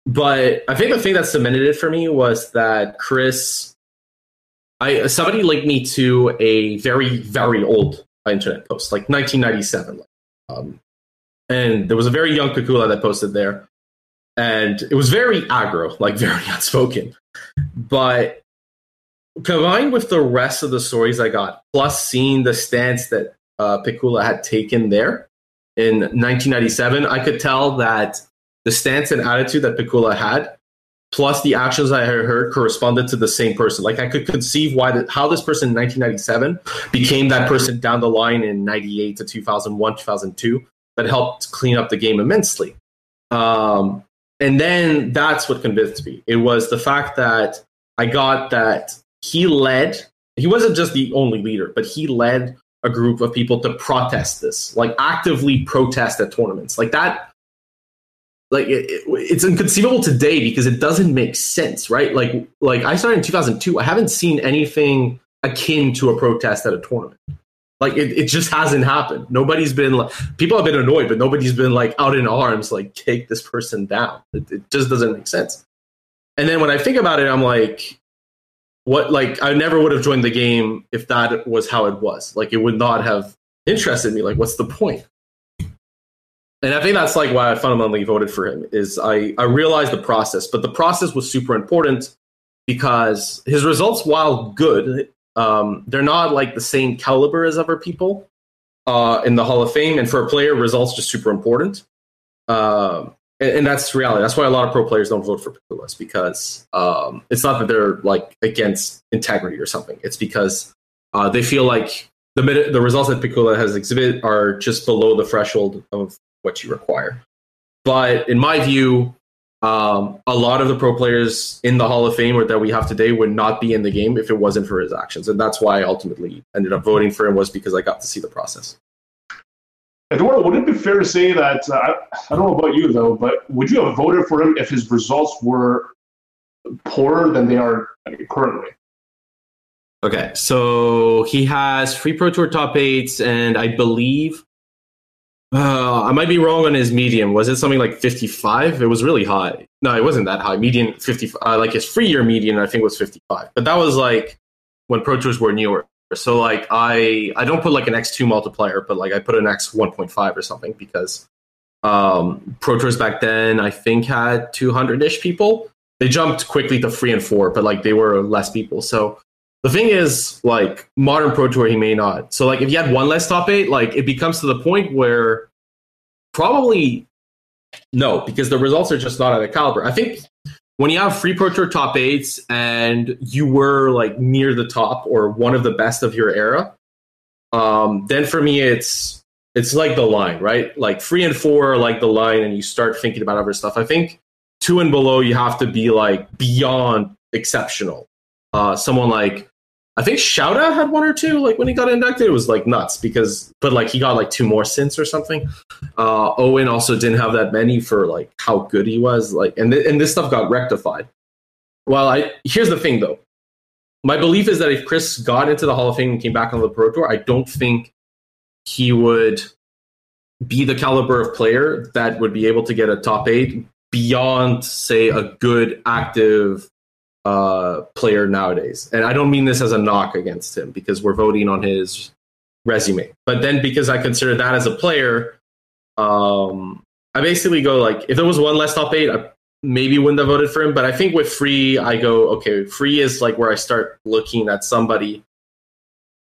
But I think the thing that cemented it for me was that Chris, I somebody linked me to a very very old internet post, like 1997, um, and there was a very young Pikula that posted there, and it was very aggro, like very outspoken, but combined with the rest of the stories I got, plus seeing the stance that uh, had taken there in 1997, I could tell that the stance and attitude that Pikula had, plus the actions I had heard, corresponded to the same person. Like I could conceive why the, how this person in 1997 became that person down the line in 98 to 2001, 2002 that helped clean up the game immensely. Um, and then that's what convinced me. It was the fact that I got that he led he wasn't just the only leader but he led a group of people to protest this like actively protest at tournaments. Like that like it, it, it's inconceivable today because it doesn't make sense right? Like like i started in 2002 i haven't seen anything akin to a protest at a tournament. Like it, it just hasn't happened. Nobody's been like people have been annoyed but nobody's been like out in arms like take this person down. It, it just doesn't make sense. And then when i think about it i'm like what like I never would have joined the game if that was how it was. Like it would not have interested me. Like what's the point? And I think that's like why I fundamentally voted for him is I, I realized the process, but the process was super important because his results, while good, um, they're not like the same caliber as other people uh, in the Hall of Fame. And for a player, results just super important. Uh, and, and, that's reality. That's why a lot of pro players don't vote for Pikulas because um, it's not that they're like against integrity or something. It's because uh, they feel like the the results that Pikula has exhibited are just below the threshold of what you require. But in my view, um, a lot of the pro players in the Hall of Fame or that we have today would not be in the game if it wasn't for his actions, and that's why I ultimately ended up voting for him was because I got to see the process. Eduardo, would it be fair to say that uh, I don't know about you though, but would you have voted for him if his results were poorer than they are currently? Okay, so he has three pro tour top eights, and I believe uh, I might be wrong on his median. Was it something like fifty five? It was really high. No, it wasn't that high. Median fifty. Uh, like his free year median, I think was fifty five. But that was like when pro tours were newer. So like I I don't put like an X2 multiplier, but like I put an X 1.5 or something because um, Pro Tours back then I think had 200 ish people. They jumped quickly to three and four, but like they were less people. So the thing is, like modern Pro Tour, he may not. So like if you had one less top eight, like it becomes to the point where probably no, because the results are just not at a caliber. I think when you have free pro tour top eights and you were like near the top or one of the best of your era, um, then for me it's it's like the line, right? Like three and four are like the line, and you start thinking about other stuff. I think two and below you have to be like beyond exceptional. Uh, someone like I think Shouta had one or two. Like when he got inducted, it was like nuts because, but like he got like two more since or something. Uh, Owen also didn't have that many for like how good he was. Like, and th- and this stuff got rectified. Well, I here's the thing though. My belief is that if Chris got into the Hall of Fame and came back on the Pro Tour, I don't think he would be the caliber of player that would be able to get a top eight beyond, say, a good active uh, player nowadays. And I don't mean this as a knock against him because we're voting on his resume. But then because I consider that as a player, um, I basically go like, if there was one less top eight, I maybe wouldn't have voted for him. But I think with Free, I go, okay, Free is like where I start looking at somebody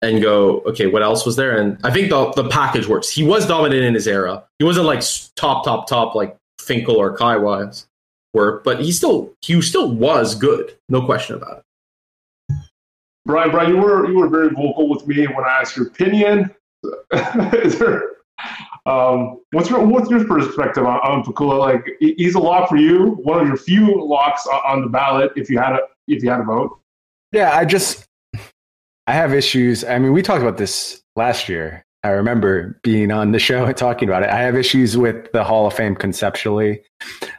and go, okay, what else was there? And I think the the package works. He was dominant in his era. He wasn't like top, top, top like Finkel or Kai was, were, but he still he still was good. No question about it. Brian, Brian, you were you were very vocal with me when I asked your opinion. Is there, um, what's your what's your perspective on, on Pikula? Like he's a lock for you, one of your few locks on the ballot if you had a if you had a vote. Yeah, I just I have issues. I mean, we talked about this last year. I remember being on the show and talking about it. I have issues with the Hall of Fame conceptually.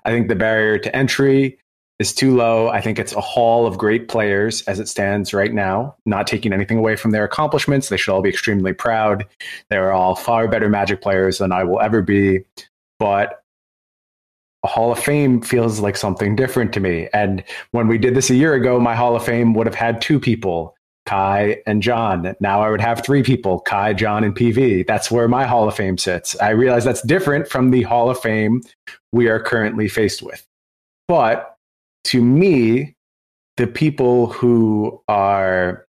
I think the barrier to entry is too low. I think it's a hall of great players as it stands right now, not taking anything away from their accomplishments. They should all be extremely proud. They're all far better Magic players than I will ever be. But a Hall of Fame feels like something different to me. And when we did this a year ago, my Hall of Fame would have had two people Kai and Jon. Now I would have three people Kai, Jon, and PV. That's where my Hall of Fame sits. I realize that's different from the Hall of Fame we are currently faced with. But to me, the people who are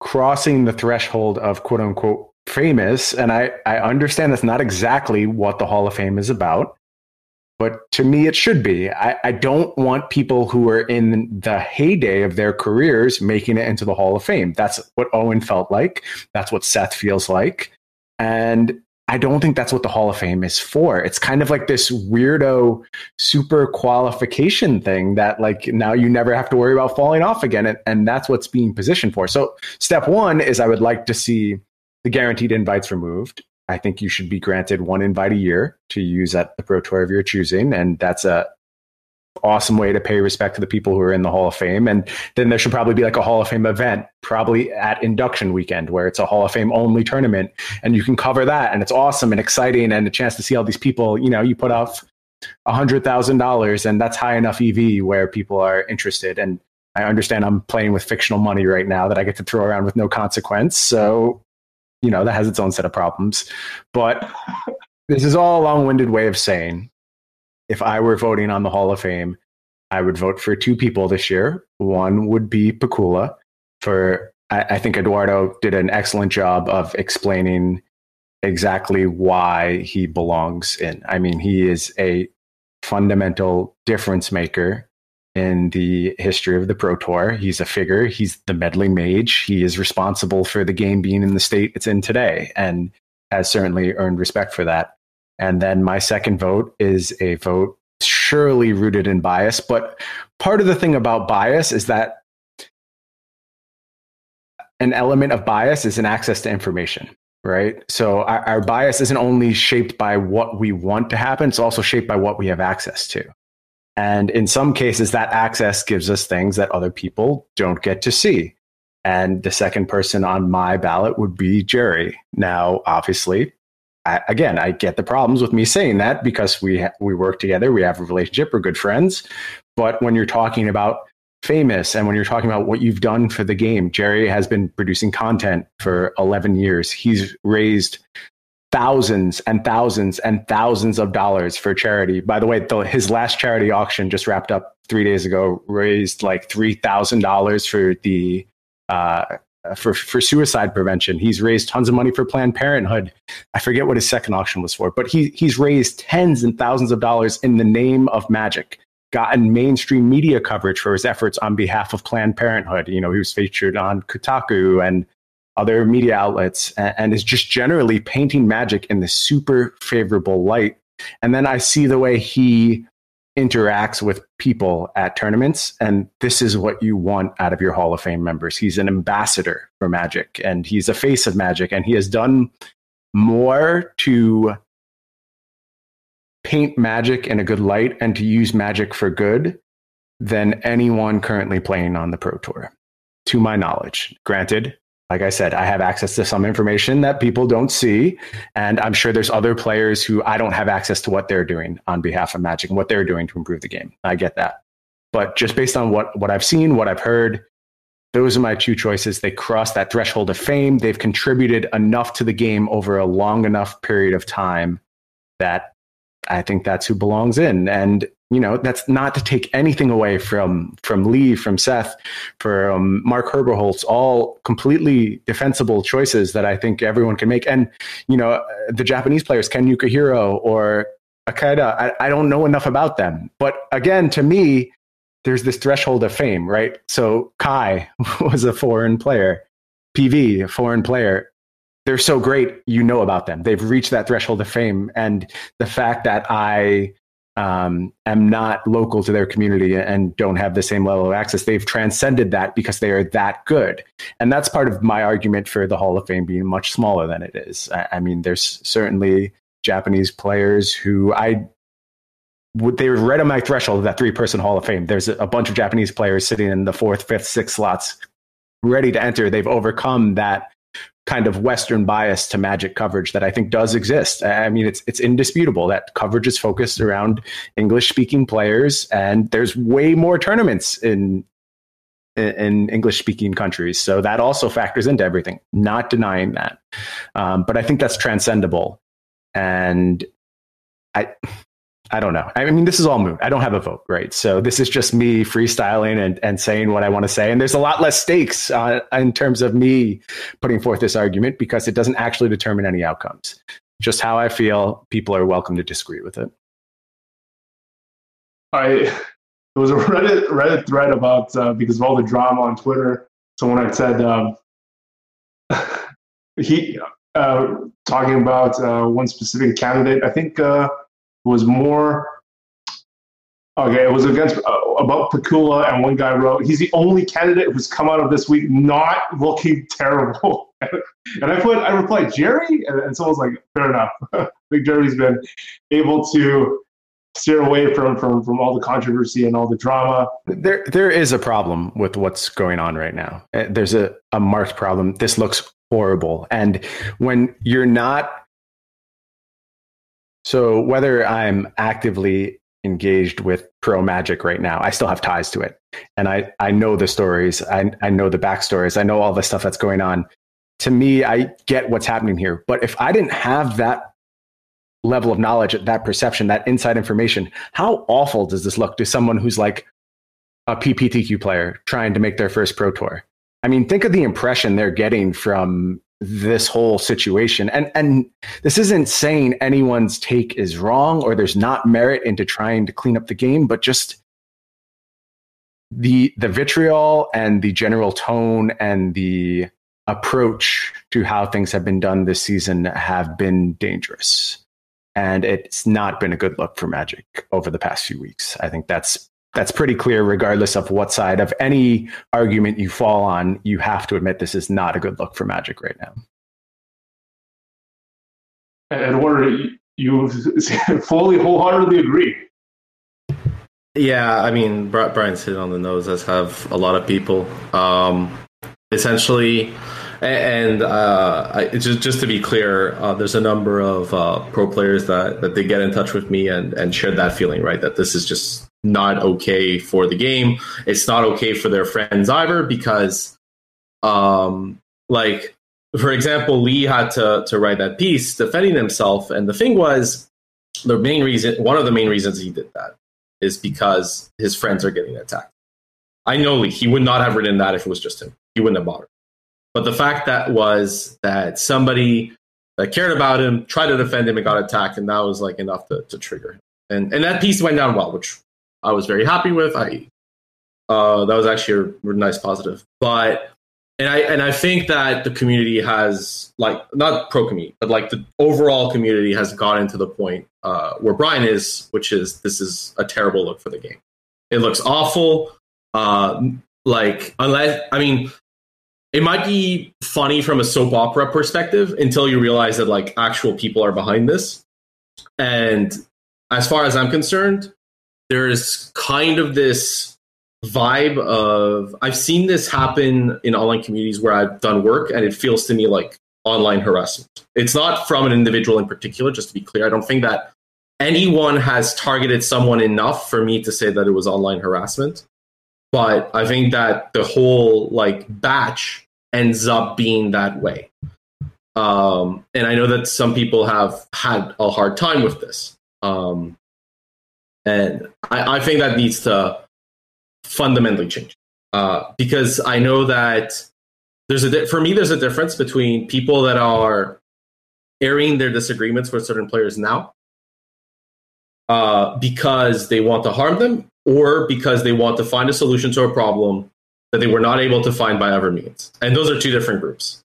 crossing the threshold of quote unquote famous, and I, I understand that's not exactly what the Hall of Fame is about, but to me, it should be. I, I, don't want people who are in the heyday of their careers making it into the Hall of Fame. That's what Owen felt like. That's what Seth feels like. And I don't think that's what the Hall of Fame is for. It's kind of like this weirdo super qualification thing that, like, now you never have to worry about falling off again. And, and that's what's being positioned for. So, step one is I would like to see the guaranteed invites removed. I think you should be granted one invite a year to use at the Pro Tour of your choosing, and that's a awesome way to pay respect to the people who are in the Hall of Fame. And then there should probably be like a Hall of Fame event, probably at induction weekend, where it's a Hall of Fame only tournament, and you can cover that, and it's awesome and exciting, and a chance to see all these people. You know, you put off a hundred thousand dollars, and that's high enough EV where people are interested. And I understand I'm playing with fictional money right now that I get to throw around with no consequence. So you know, that has its own set of problems. But this is all a long winded way of saying if I were voting on the Hall of Fame, I would vote for two people this year. One would be Pikula for I, I think Eduardo did an excellent job of explaining exactly why he belongs in. I mean, he is a fundamental difference maker in the history of the Pro Tour. He's a figure. He's the meddling mage. He is responsible for the game being in the state it's in today and has certainly earned respect for that. And then my second vote is a vote surely rooted in bias. But part of the thing about bias is that an element of bias is an access to information, right? So our, our bias isn't only shaped by what we want to happen, it's also shaped by what we have access to. And in some cases, that access gives us things that other people don't get to see. And the second person on my ballot would be Jerry. Now, obviously, I, again, I get the problems with me saying that because we ha- we work together, we have a relationship, we're good friends. But when you're talking about famous and when you're talking about what you've done for the game, Jerry has been producing content for 11 years. He's raised thousands and thousands and thousands of dollars for charity. By the way, the, his last charity auction just wrapped up three days ago, raised like three thousand dollars for the uh, for for suicide prevention. He's raised tons of money for Planned Parenthood. I forget what his second auction was for, but he he's raised tens and thousands of dollars in the name of magic. Gotten mainstream media coverage for his efforts on behalf of Planned Parenthood. You know, he was featured on Kotaku and other media outlets and, and is just generally painting magic in the super favorable light. And then I see the way he interacts with people at tournaments. And this is what you want out of your Hall of Fame members. He's an ambassador for Magic and he's a face of Magic. And he has done more to paint Magic in a good light and to use Magic for good than anyone currently playing on the Pro Tour, to my knowledge. Granted, like I said, I have access to some information that people don't see. And I'm sure there's other players who I don't have access to what they're doing on behalf of Magic and what they're doing to improve the game. I get that. But just based on what, what I've seen, what I've heard, those are my two choices. They cross that threshold of fame. They've contributed enough to the game over a long enough period of time that I think that's who belongs in. And, you know, that's not to take anything away from from Lee, from Seth, from Mark Herberholz, all completely defensible choices that I think everyone can make. And you know, the Japanese players, Ken Yukuhiro or Ikeda, I, I don't know enough about them. But again, to me, there's this threshold of fame, right? So Kai was a foreign player, PV, a foreign player. They're so great, you know about them. They've reached that threshold of fame, and the fact that I um, am not local to their community and don't have the same level of access, they've transcended that because they are that good. And that's part of my argument for the Hall of Fame being much smaller than it is. I, I mean, there's certainly Japanese players who I would they were right on my threshold of that three person Hall of Fame. There's a bunch of Japanese players sitting in the fourth, fifth, sixth slots ready to enter. They've overcome that kind of Western bias to Magic coverage that I think does exist. I mean, it's it's indisputable that coverage is focused around English speaking players, and there's way more tournaments in in English speaking countries. So that also factors into everything. Not denying that, um, but I think that's transcendable, and I I don't know. I mean, this is all moot. I don't have a vote, right? So this is just me freestyling and, and saying what I want to say. And there's a lot less stakes uh, in terms of me putting forth this argument because it doesn't actually determine any outcomes. Just how I feel, people are welcome to disagree with it. I there was a Reddit Reddit thread about uh, because of all the drama on Twitter. Someone had said um, he uh, talking about uh, one specific candidate. I think uh, was more okay. It was against uh, about Pikula, and one guy wrote, "He's the only candidate who's come out of this week not looking terrible." and I put, I replied, "Jerry," and, and someone's like, "Fair enough." I think Jerry's been able to steer away from, from from all the controversy and all the drama. There there is a problem with what's going on right now. Uh, there's a, a marked problem. This looks horrible. And when you're not so whether I'm actively engaged with pro magic right now, I still have ties to it. And I, I know the stories. I, I know the backstories. I know all the stuff that's going on. To me, I get what's happening here. But if I didn't have that level of knowledge, that perception, that inside information, how awful does this look to someone who's like a PPTQ player trying to make their first pro tour? I mean, think of the impression they're getting from this whole situation. And and this isn't saying anyone's take is wrong or there's not merit into trying to clean up the game, but just the the vitriol and the general tone and the approach to how things have been done this season have been dangerous. And it's not been a good look for Magic over the past few weeks. I think that's that's pretty clear regardless of what side of any argument you fall on you have to admit this is not a good look for magic right now. And what you fully wholeheartedly agree. Yeah i mean brian's hit on the nose as have a lot of people. Um, essentially and uh, I, just just to be clear, uh, there's a number of uh, pro players that, that they get in touch with me and and share that feeling, right? That this is just not okay for the game. It's not okay for their friends either because, um, like for example, Lee had to to write that piece defending himself, and the thing was the main reason. One of the main reasons he did that is because his friends are getting attacked. I know Lee. He would not have written that if it was just him. He wouldn't have bothered. But the fact that was that somebody that cared about him tried to defend him and got attacked, and that was like enough to, to trigger him. And and that piece went down well, which I was very happy with. I uh, that was actually a, nice positive. But and I and I think that the community has like not pro community, but like the overall community has gotten to the point uh, where Brian is, which is this is a terrible look for the game. It looks awful. Uh, like unless I mean, it might be funny from a soap opera perspective until you realize that like actual people are behind this. And as far as I'm concerned, there's kind of this vibe of I've seen this happen in online communities where I've done work and it feels to me like online harassment. It's not from an individual in particular, just to be clear. I don't think that anyone has targeted someone enough for me to say that it was online harassment. But I think that the whole like batch ends up being that way. Um, and I know that some people have had a hard time with this. Um, and I, I think that needs to fundamentally change uh, because I know that there's a di- for me there's a difference between people that are airing their disagreements with certain players now uh, because they want to harm them or because they want to find a solution to a problem that they were not able to find by other means. And those are two different groups.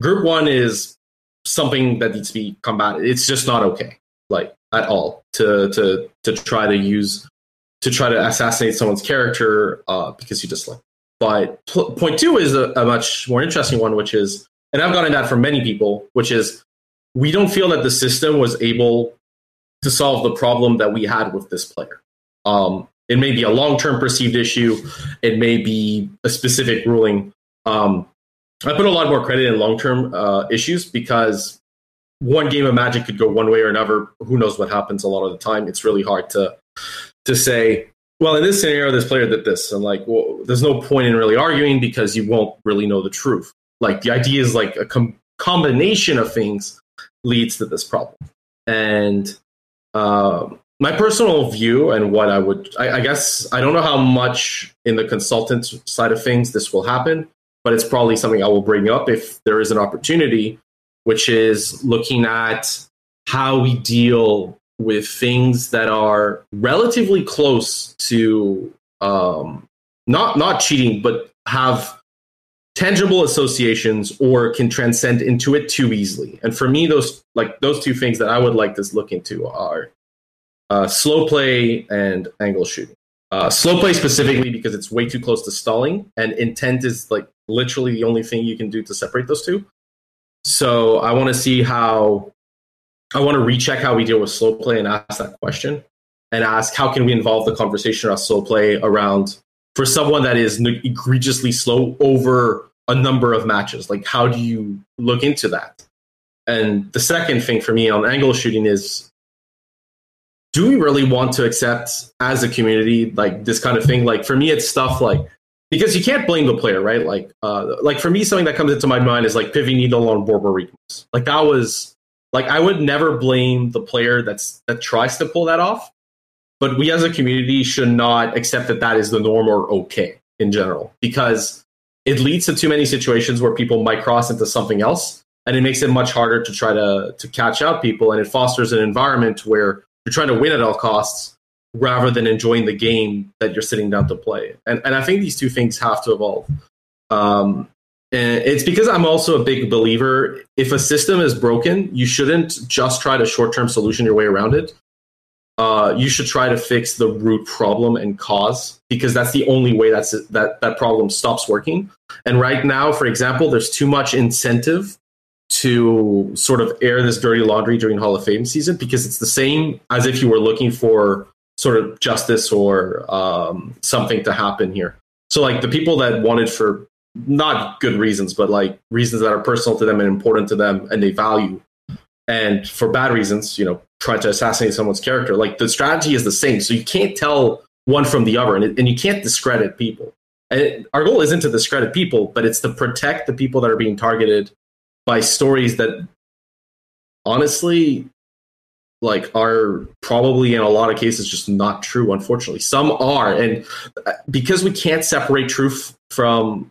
Group one is something that needs to be combated. It's just not okay, like at all, to to to try to use to try to assassinate someone's character uh, because you dislike. But p- point two is a, a much more interesting one, which is, and I've gotten that from many people, which is we don't feel that the system was able to solve the problem that we had with this player. Um, it may be a long term perceived issue, it may be a specific ruling. Um, I put a lot more credit in long term uh, issues because one game of Magic could go one way or another. Who knows what happens a lot of the time? It's really hard to to say. Well, in this scenario, this player did this, and like, well, there's no point in really arguing because you won't really know the truth. Like, the idea is like a com- combination of things leads to this problem, and uh, my personal view and what I would, I, I, guess, I don't know how much in the consultant side of things this will happen, but it's probably something I will bring up if there is an opportunity, which is looking at how we deal with things that are relatively close to um, not not cheating, but have tangible associations or can transcend into it too easily. And for me, those like those two things that I would like to look into are uh, slow play and angle shooting. Uh, slow play specifically because it's way too close to stalling, and intent is like literally the only thing you can do to separate those two. So I want to see how I want to recheck how we deal with slow play and ask that question, and ask how can we involve the conversation around slow play around for someone that is egregiously slow over a number of matches. Like how do you look into that? And the second thing for me on angle shooting is do we really want to accept as a community like this kind of thing? Like for me, it's stuff like because you can't blame the player, right? Like, uh, like for me, something that comes into my mind is like Pithing Needle on Borborygmos. Like that was like I would never blame the player that's that tries to pull that off, but we as a community should not accept that that is the norm or okay in general because it leads to too many situations where people might cross into something else and it makes it much harder to try to to catch out people and it fosters an environment where you're trying to win at all costs rather than enjoying the game that you're sitting down to play. And and I think these two things have to evolve. Um, and it's because I'm also a big believer. If a system is broken, you shouldn't just try to short term solution your way around it. Uh, you should try to fix the root problem and cause because that's the only way that's that that problem stops working. And right now, for example, there's too much incentive to sort of air this dirty laundry during Hall of Fame season because it's the same as if you were looking for sort of justice or um, something to happen here. So, like the people that wanted for not good reasons, but like reasons that are personal to them and important to them and they value, and for bad reasons, you know, try to assassinate someone's character. Like the strategy is the same, so you can't tell one from the other, and, it, and you can't discredit people. And it, our goal isn't to discredit people, but it's to protect the people that are being targeted by stories that honestly like are probably in a lot of cases just not true unfortunately some are and uh, because we can't separate truth from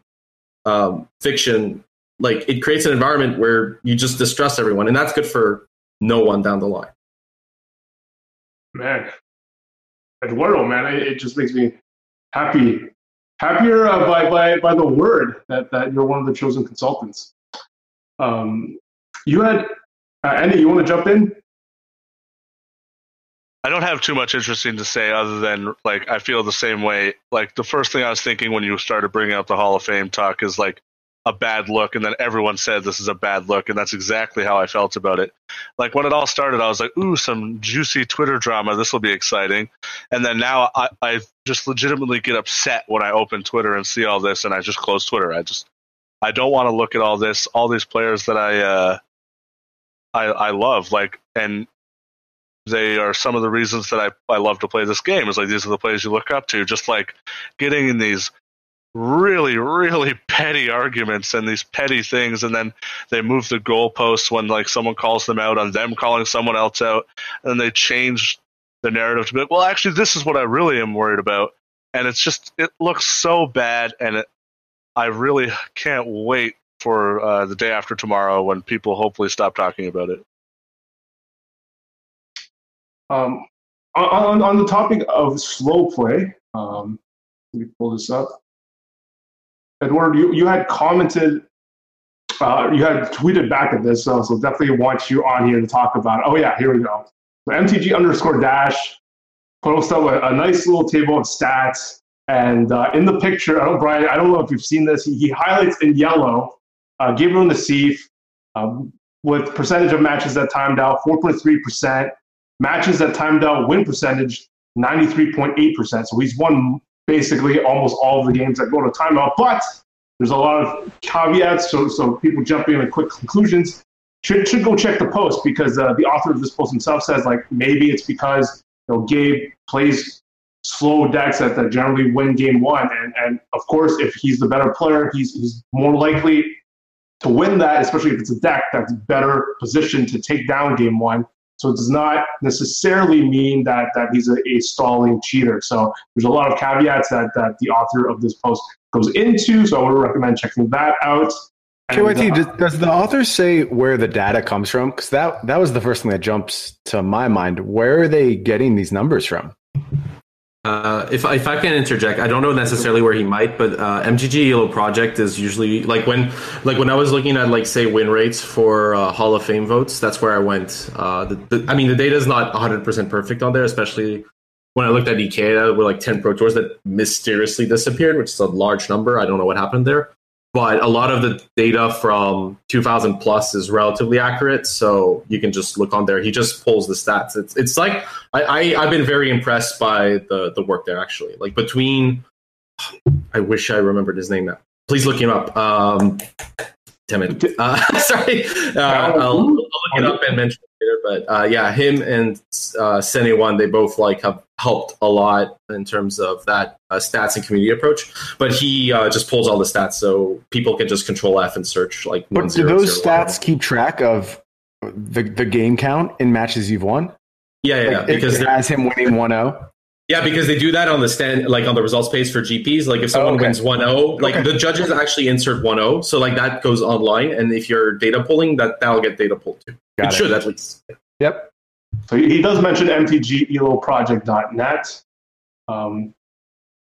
um, fiction like it creates an environment where you just distrust everyone and that's good for no one down the line man eduardo man it, just makes me happy happier uh, by, by, by the word that, that you're one of the chosen consultants um, you had uh, Andy. You want to jump in? I don't have too much interesting to say other than like I feel the same way. Like the first thing I was thinking when you started bringing up the Hall of Fame talk is like a bad look, and then everyone said this is a bad look, and that's exactly how I felt about it. Like when it all started, I was like, "Ooh, some juicy Twitter drama. This will be exciting." And then now I, I just legitimately get upset when I open Twitter and see all this, and I just close Twitter. I just I don't want to look at all this, all these players that I, uh, I, I love, like, and they are some of the reasons that I, I love to play this game. Is like these are the players you look up to. Just like getting in these really, really petty arguments and these petty things, and then they move the goalposts when like someone calls them out on them calling someone else out, and they change the narrative to be like, well, actually, this is what I really am worried about, and it's just it looks so bad, and it, I really can't wait for uh, the day after tomorrow when people hopefully stop talking about it. Um, on, on the topic of slow play, um, let me pull this up. Edward, you, you had commented, uh, you had tweeted back at this, so, so definitely want you on here to talk about it. Oh, yeah, here we go. So MTG underscore dash posted up a, nice little table of stats. And uh, in the picture, I don't, Brian, I don't know if you've seen this, he, he highlights in yellow uh, Gabriel Nassif um, with percentage of matches that timed out 4.3%, matches that timed out win percentage 93.8%. So he's won basically almost all of the games that go to timeout. But there's a lot of caveats, so so people jumping in quick conclusions should should go check the post because uh, the author of this post himself says like maybe it's because you know Gabe plays slow decks that, that generally win game one, and and of course if he's the better player, he's he's more likely to win that, especially if it's a deck that's better positioned to take down game one. So it does not necessarily mean that that he's a, a, stalling cheater. So there's a lot of caveats that that the author of this post goes into. So I would recommend checking that out. KYT, uh, does, does the author say where the data comes from? Because that that was the first thing that jumps to my mind. Where are they getting these numbers from? Uh, if if I can interject, I don't know necessarily where he might, but uh, MTG ELO project is usually like when like when I was looking at like say win rates for uh, Hall of Fame votes, that's where I went. Uh, the, the, I mean, the data is not 100 percent perfect on there, especially when I looked at EK, there were like 10 Pro Tours that mysteriously disappeared, which is a large number. I don't know what happened there but a lot of the data from 2000 plus is relatively accurate so you can just look on there. He just pulls the stats. It's, it's like I, I have been very impressed by the the work there actually. Like between i wish i remembered his name now. Please look him up. Um timid uh, sorry. Uh, I'll, I'll, look it up and mention. But uh, yeah, him and uh, Sene One, they both like have helped a lot in terms of that uh, stats and community approach. But he uh, just pulls all the stats, so people can just control F and search like. But do those stats keep track of the the game count in matches you've won? Yeah, yeah, like, because it has him winning 1-0. Yeah, because they do that on the stand, like on the results page for GPs. Like if someone oh, okay. wins 1-0, like okay. the judges actually insert 1-0, so like that goes online, and if you're data pulling, that that'll get data pulled too. Got it, it should at least. Yep. So he does mention mtgeloproject.net. Um,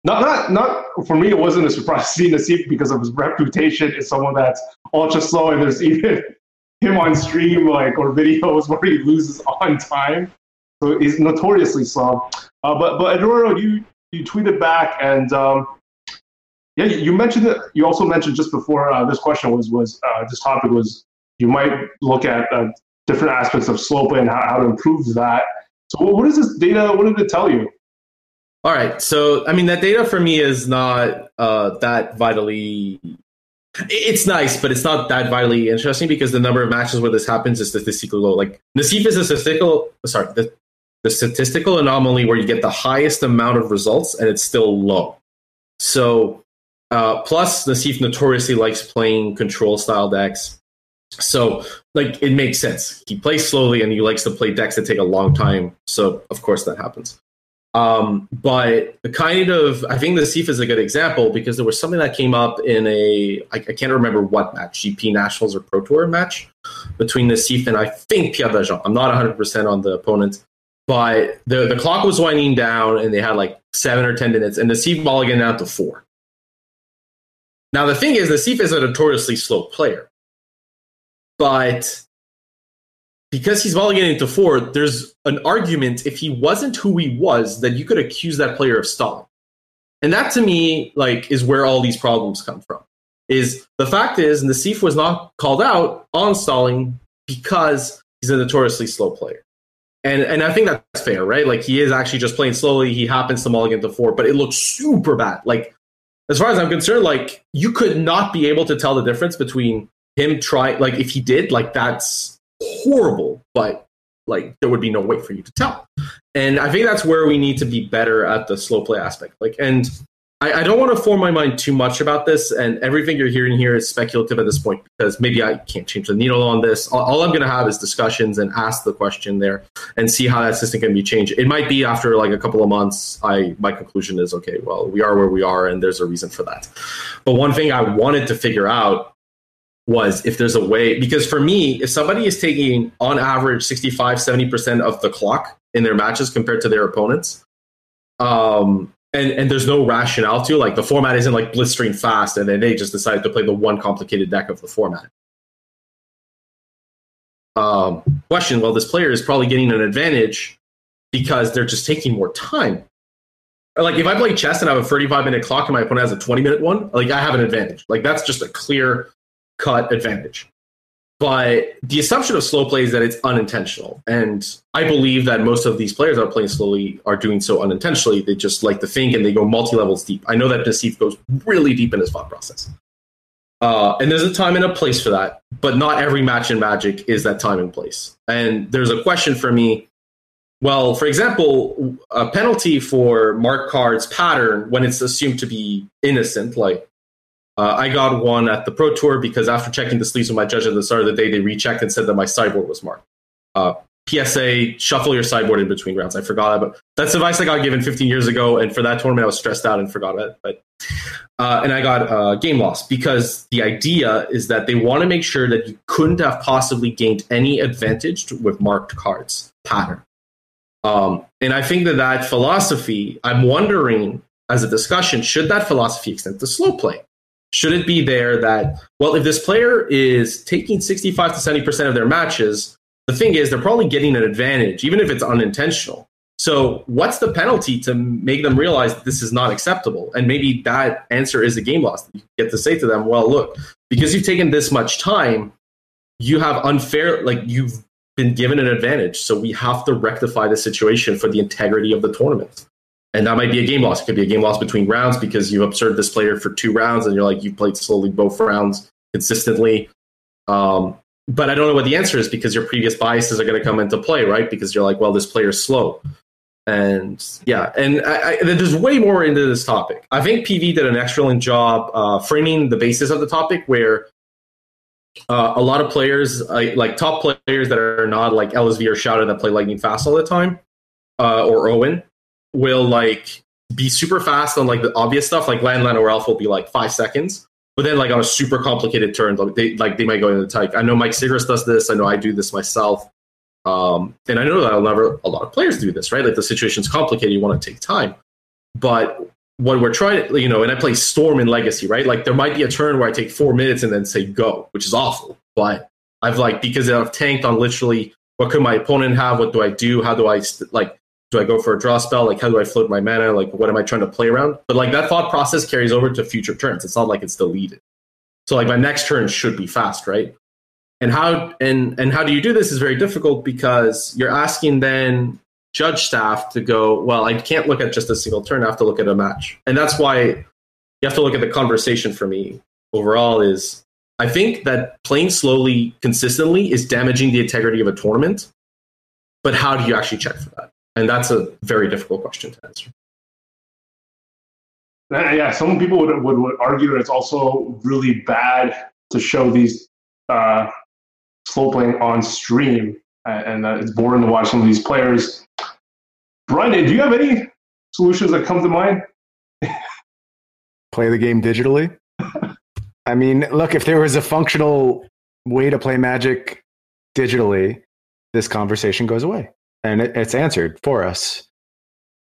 not, not, not for me. It wasn't a surprise seeing Nassif because of his reputation as someone that's ultra slow, and there's even him on stream like or videos where he loses on time. So he's notoriously slow. Uh, but but Eduardo, you you tweeted back and um, yeah, you mentioned that. You also mentioned just before uh, this question was was uh, this topic was you might look at uh, different aspects of slope and how, how to improve that. So what is this data? What did it tell you? All right. So, I mean, that data for me is not uh, that vitally. It's nice, but it's not that vitally interesting because the number of matches where this happens is statistically low. Like Nassif is a statistical, sorry, the the statistical anomaly where you get the highest amount of results and it's still low. So, uh, plus, Nassif notoriously likes playing control style decks. So, like, it makes sense. He plays slowly and he likes to play decks that take a long time. So, of course, that happens. Um, but the kind of, I think Nassif is a good example because there was something that came up in a, I, I can't remember what match, GP Nationals or Pro Tour match between Nassif and I think Pierre Dagen. I'm not 100% on the opponent but the the clock was winding down and they had like seven or ten minutes and Nassif mulligan down to four. Now the thing is, the Nassif is a notoriously slow player, but because he's mulliganing to four, there's an argument if he wasn't who he was that you could accuse that player of stalling, and that to me like is where all these problems come from. Is the fact is Nassif was not called out on stalling because he's a notoriously slow player. And and I think that's fair, right? Like he is actually just playing slowly. He happens to mulligan to four, but it looks super bad. Like as far as I'm concerned, like you could not be able to tell the difference between him trying like if he did, like that's horrible, but like there would be no way for you to tell. And I think that's where we need to be better at the slow play aspect. Like and I, I, don't want to form my mind too much about this, and everything you're hearing here is speculative at this point because maybe I can't change the needle on this. All, all I'm going to have is discussions and ask the question there and see how that system can be changed. It might be after like a couple of months. I my conclusion is okay. Well, we are where we are, and there's a reason for that. But one thing I wanted to figure out was if there's a way because for me if somebody is taking on average 65 70% of the clock in their matches compared to their opponents um, and and there's no rationale to like the format isn't like blistering fast and then they just decided to play the one complicated deck of the format. Um, question well this player is probably getting an advantage because they're just taking more time. Like if i play chess and i have a 35 minute clock and my opponent has a 20 minute one like i have an advantage. Like that's just a clear cut advantage but the assumption of slow play is that it's unintentional. And I believe that most of these players that are playing slowly are doing so unintentionally. They just like to think and they go multi levels deep. I know that Nassif goes really deep in his thought process. Uh, and there's a time and a place for that, but not every match in Magic is that time and place. And there's a question for me. Well, for example, a penalty for mark cards pattern when it's assumed to be innocent, like uh, I got one at the Pro Tour because after checking the sleeves with my judge at the start of the day, they rechecked and said that my sideboard was marked. Uh, PSA, shuffle your sideboard in between rounds. I forgot but that's advice I got given 15 years ago. And for that tournament, I was stressed out and forgot it. But uh, and I got uh, game loss because the idea is that they want to make sure that you couldn't have possibly gained any advantage with marked cards pattern. Um, and I think that that philosophy, I'm wondering as a discussion, should that philosophy extend to slow play? Should it be there that well if this player is taking 65 to 70% of their matches the thing is they're probably getting an advantage even if it's unintentional. So what's the penalty to make them realize that this is not acceptable? And maybe that answer is a game loss. You get to say to them well look because you've taken this much time you have unfair like you've been given an advantage. So we have to rectify the situation for the integrity of the tournament and that might be a game loss. It could be a game loss between rounds because you've observed this player for two rounds and you're like you played slowly both rounds consistently. Um, but I don't know what the answer is because your previous biases are going to come into play, right? Because you're like, well, this player's slow, and yeah, and I, I, there's way more into this topic. I think PV did an excellent job uh, framing the basis of the topic, where uh, a lot of players, like top players that are not like LSV or Shouta that play lightning fast all the time, uh, or Owen, will like be super fast on like the obvious stuff, like land, land, or elf will be like five seconds. But then like on a super complicated turn, they like they might go into the type. I know Mike Sigrist does this. I know I do this myself. Um, and I know that I'll never a lot of players do this, right? Like the situation's complicated, you want to take time. But what we're trying to, you know, and I play Storm in Legacy, right? Like there might be a turn where I take four minutes and then say go, which is awful. But I've like because I've tanked on literally what could my opponent have? What do I do? How do I like do I go for a draw spell? Like, how do I float my mana? Like, what am I trying to play around? But like that thought process carries over to future turns. It's not like it's deleted. So like my next turn should be fast, right? And how and and how do you do this is very difficult because you're asking then judge staff to go, well, I can't look at just a single turn. I have to look at a match, and that's why you have to look at the conversation for me overall. Is I think that playing slowly consistently is damaging the integrity of a tournament. But how do you actually check for that? And that's a very difficult question to answer. Uh, yeah, some people would, would, would argue that it's also really bad to show these uh, slow playing on stream, and uh, it's boring to watch some of these players. Brian, do you have any solutions that come to mind? play the game digitally. I mean, look, if there was a functional way to play Magic digitally, this conversation goes away and it, it's answered for us.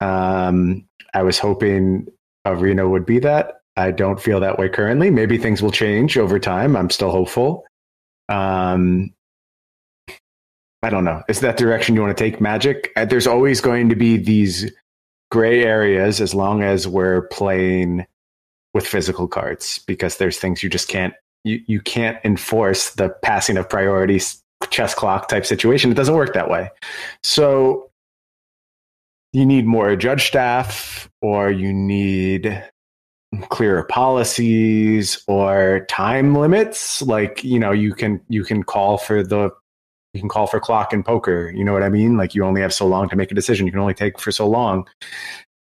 Um, I was hoping Arena would be that. I don't feel that way currently. Maybe things will change over time. I'm still hopeful. Um, I don't know. Is that direction you want to take Magic? Uh, there's always going to be these gray areas as long as we're playing with physical cards because there's things you just can't you, you can't enforce the passing of priorities chess clock type situation. It doesn't work that way. So you need more judge staff or you need clearer policies or time limits like you know you can you can call for the you can call for clock in poker you know what i mean like you only have so long to make a decision you can only take for so long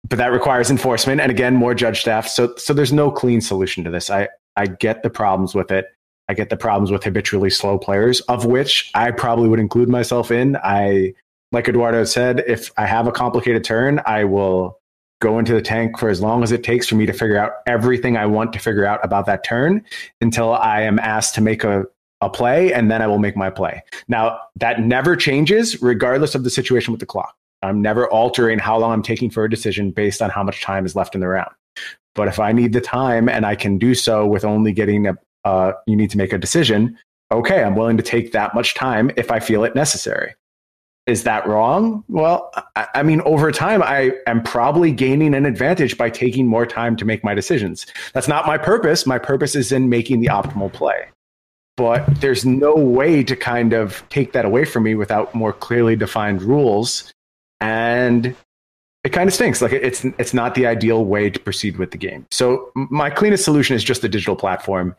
but that requires enforcement and again more judge staff. So so there's no clean solution to this. I I get the problems with it. I get the problems with habitually slow players, of which I probably would include myself in. I like Eduardo said, if I have a complicated turn, I will go into the tank for as long as it takes for me to figure out everything I want to figure out about that turn until I am asked to make a, a play, and then I will make my play. Now, that never changes regardless of the situation with the clock. I'm never altering how long I'm taking for a decision based on how much time is left in the round. But if I need the time and I can do so with only getting a, uh, you need to make a decision, okay, I'm willing to take that much time if I feel it necessary. Is that wrong? Well, I, I mean, over time, I am probably gaining an advantage by taking more time to make my decisions. That's not my purpose. My purpose is in making the optimal play. But there's no way to kind of take that away from me without more clearly defined rules. And it kind of stinks. Like it's it's not the ideal way to proceed with the game. So my cleanest solution is just a digital platform.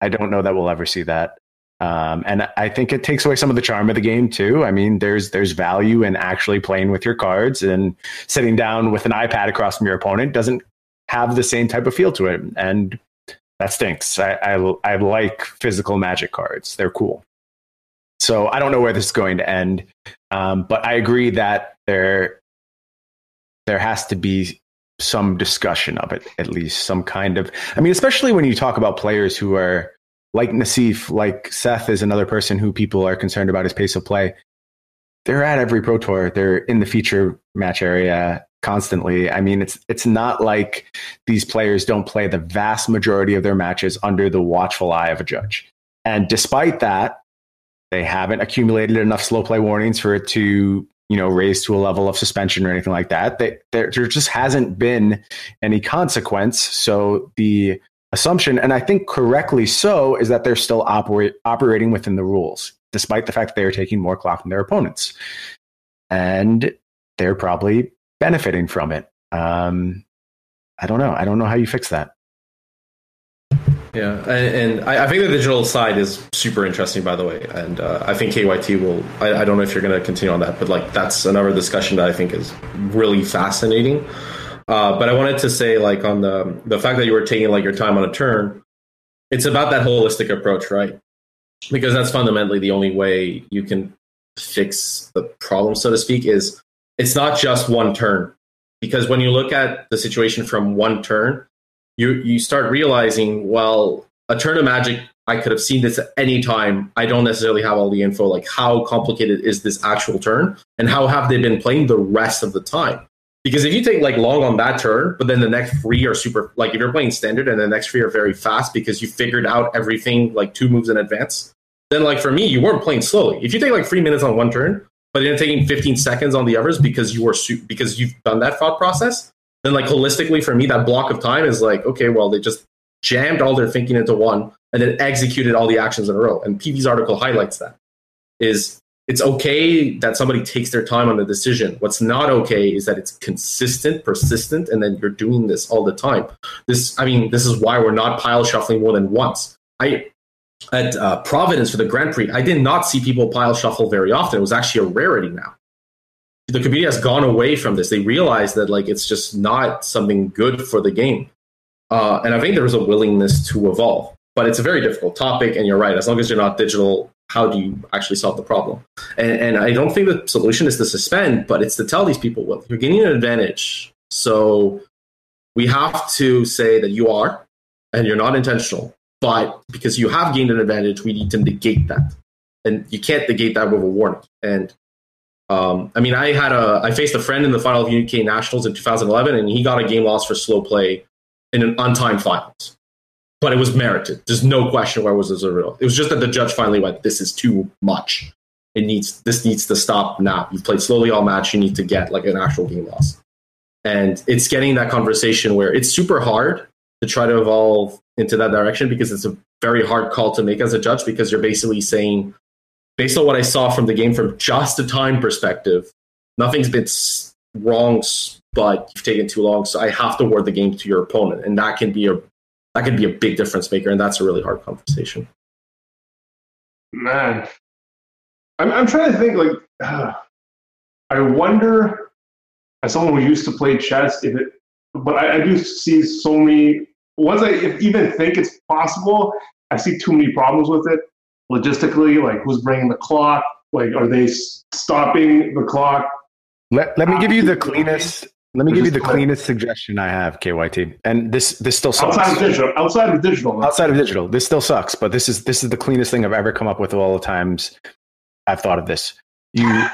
I don't know that we'll ever see that. Um, and I think it takes away some of the charm of the game too. I mean, there's there's value in actually playing with your cards and sitting down with an iPad across from your opponent doesn't have the same type of feel to it, and that stinks. I, I, I like physical Magic cards; they're cool. So I don't know where this is going to end, um, but I agree that there there has to be some discussion of it, at least some kind of. I mean, especially when you talk about players who are like Nassif, like Seth is another person who people are concerned about his pace of play. They're at every pro tour. They're in the feature match area constantly. I mean, it's it's not like these players don't play the vast majority of their matches under the watchful eye of a judge. And despite that, they haven't accumulated enough slow play warnings for it to you know raised to a level of suspension or anything like that. They, there, there just hasn't been any consequence. So the assumption, and I think correctly so, is that they're still operate, operating within the rules, despite the fact that they are taking more clock than their opponents. And they're probably benefiting from it. Um, I don't know. I don't know how you fix that. Yeah, and, and I, I, think the digital side is super interesting, by the way, and uh, I think KYT will. I, I don't know if you're going to continue on that, but like that's another discussion that I think is really fascinating. Uh, but I wanted to say, like, on the the fact that you were taking like your time on a turn, it's about that holistic approach, right? Because that's fundamentally the only way you can fix the problem, so to speak. Is it's not just one turn, because when you look at the situation from one turn, you you start realizing, well, a turn of magic, I could have seen this at any time. I don't necessarily have all the info. Like, how complicated is this actual turn, and how have they been playing the rest of the time? Because if you take like long on that turn, but then the next three are super like if you're playing standard and the next three are very fast because you figured out everything like two moves in advance, then like for me, you weren't playing slowly. If you take like three minutes on one turn, but you're taking 15 seconds on the others because you were su- because you've done that thought process, then like holistically for me, that block of time is like, okay, well, they just jammed all their thinking into one and then executed all the actions in a row. And PV's article highlights that. Is it's okay that somebody takes their time on the decision. What's not okay is that it's consistent, persistent, and then you're doing this all the time. This, I mean, this is why we're not pile shuffling more than once. I at uh, Providence for the Grand Prix, I did not see people pile shuffle very often. It was actually a rarity now. The community has gone away from this. They realize that like it's just not something good for the game, uh, and I think there is a willingness to evolve. But it's a very difficult topic, and you're right. As long as you're not digital how do you actually solve the problem? And, and, I don't think the solution is to suspend, but it's to tell these people, well, you're gaining an advantage. So we have to say that you are, and you're not intentional. But because you have gained an advantage, we need to negate that. And you can't negate that with a warning. And um, I mean, I had a, I faced a friend in the final of UK Nationals in 2011, and he got a game loss for slow play in an untimed finals but it was merited. There's no question where was a real. It was just that the judge finally went, "This is too much. It needs this needs to stop now. You've played slowly all match. You need to get like an actual game loss." And it's getting that conversation where it's super hard to try to evolve into that direction because it's a very hard call to make as a judge because you're basically saying, based on what I saw from the game from just a time perspective, nothing's been wrong, but you've taken too long. So I have to award the game to your opponent, and that can be a that could be a big difference maker, and that's a really hard conversation. Man, I'm I'm trying to think like uh, I wonder as someone who used to play chess, if it, but I, I do see so many. Once I even think it's possible, I see too many problems with it logistically. Like who's bringing the clock? Like are they stopping the clock? Let, let me give you the cleanest. Let me give you the cleanest suggestion I have, KYT. And this this still sucks. Outside of digital, outside of digital. outside of digital this still sucks but this is this is the cleanest thing i've ever come up with all the times i've thought of this you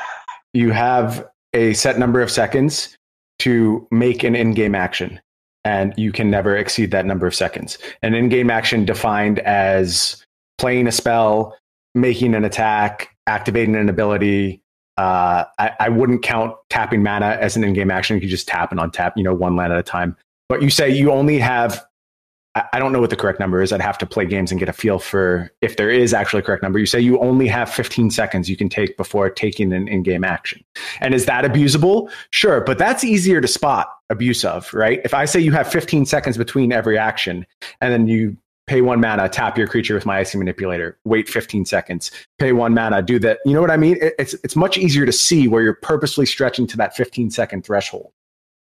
you have a set number of seconds to make an in-game action and you can never exceed that number of seconds an in-game action defined as playing a spell making an attack activating an ability uh, I, I wouldn't count tapping mana as an in-game action you just tap and untap you know one land at a time but you say you only have I I don't know what the correct number is. I'd have to play games and get a feel for if there is actually a correct number. You say you only have 15 seconds you can take before taking an in game action. And is that abusable? Sure, but that's easier to spot abuse of, right? If I say you have 15 seconds between every action and then you pay one mana, tap your creature with my icy manipulator, wait 15 seconds, pay one mana, do that. You know what I mean? It's, it's much easier to see where you're purposely stretching to that 15 second threshold.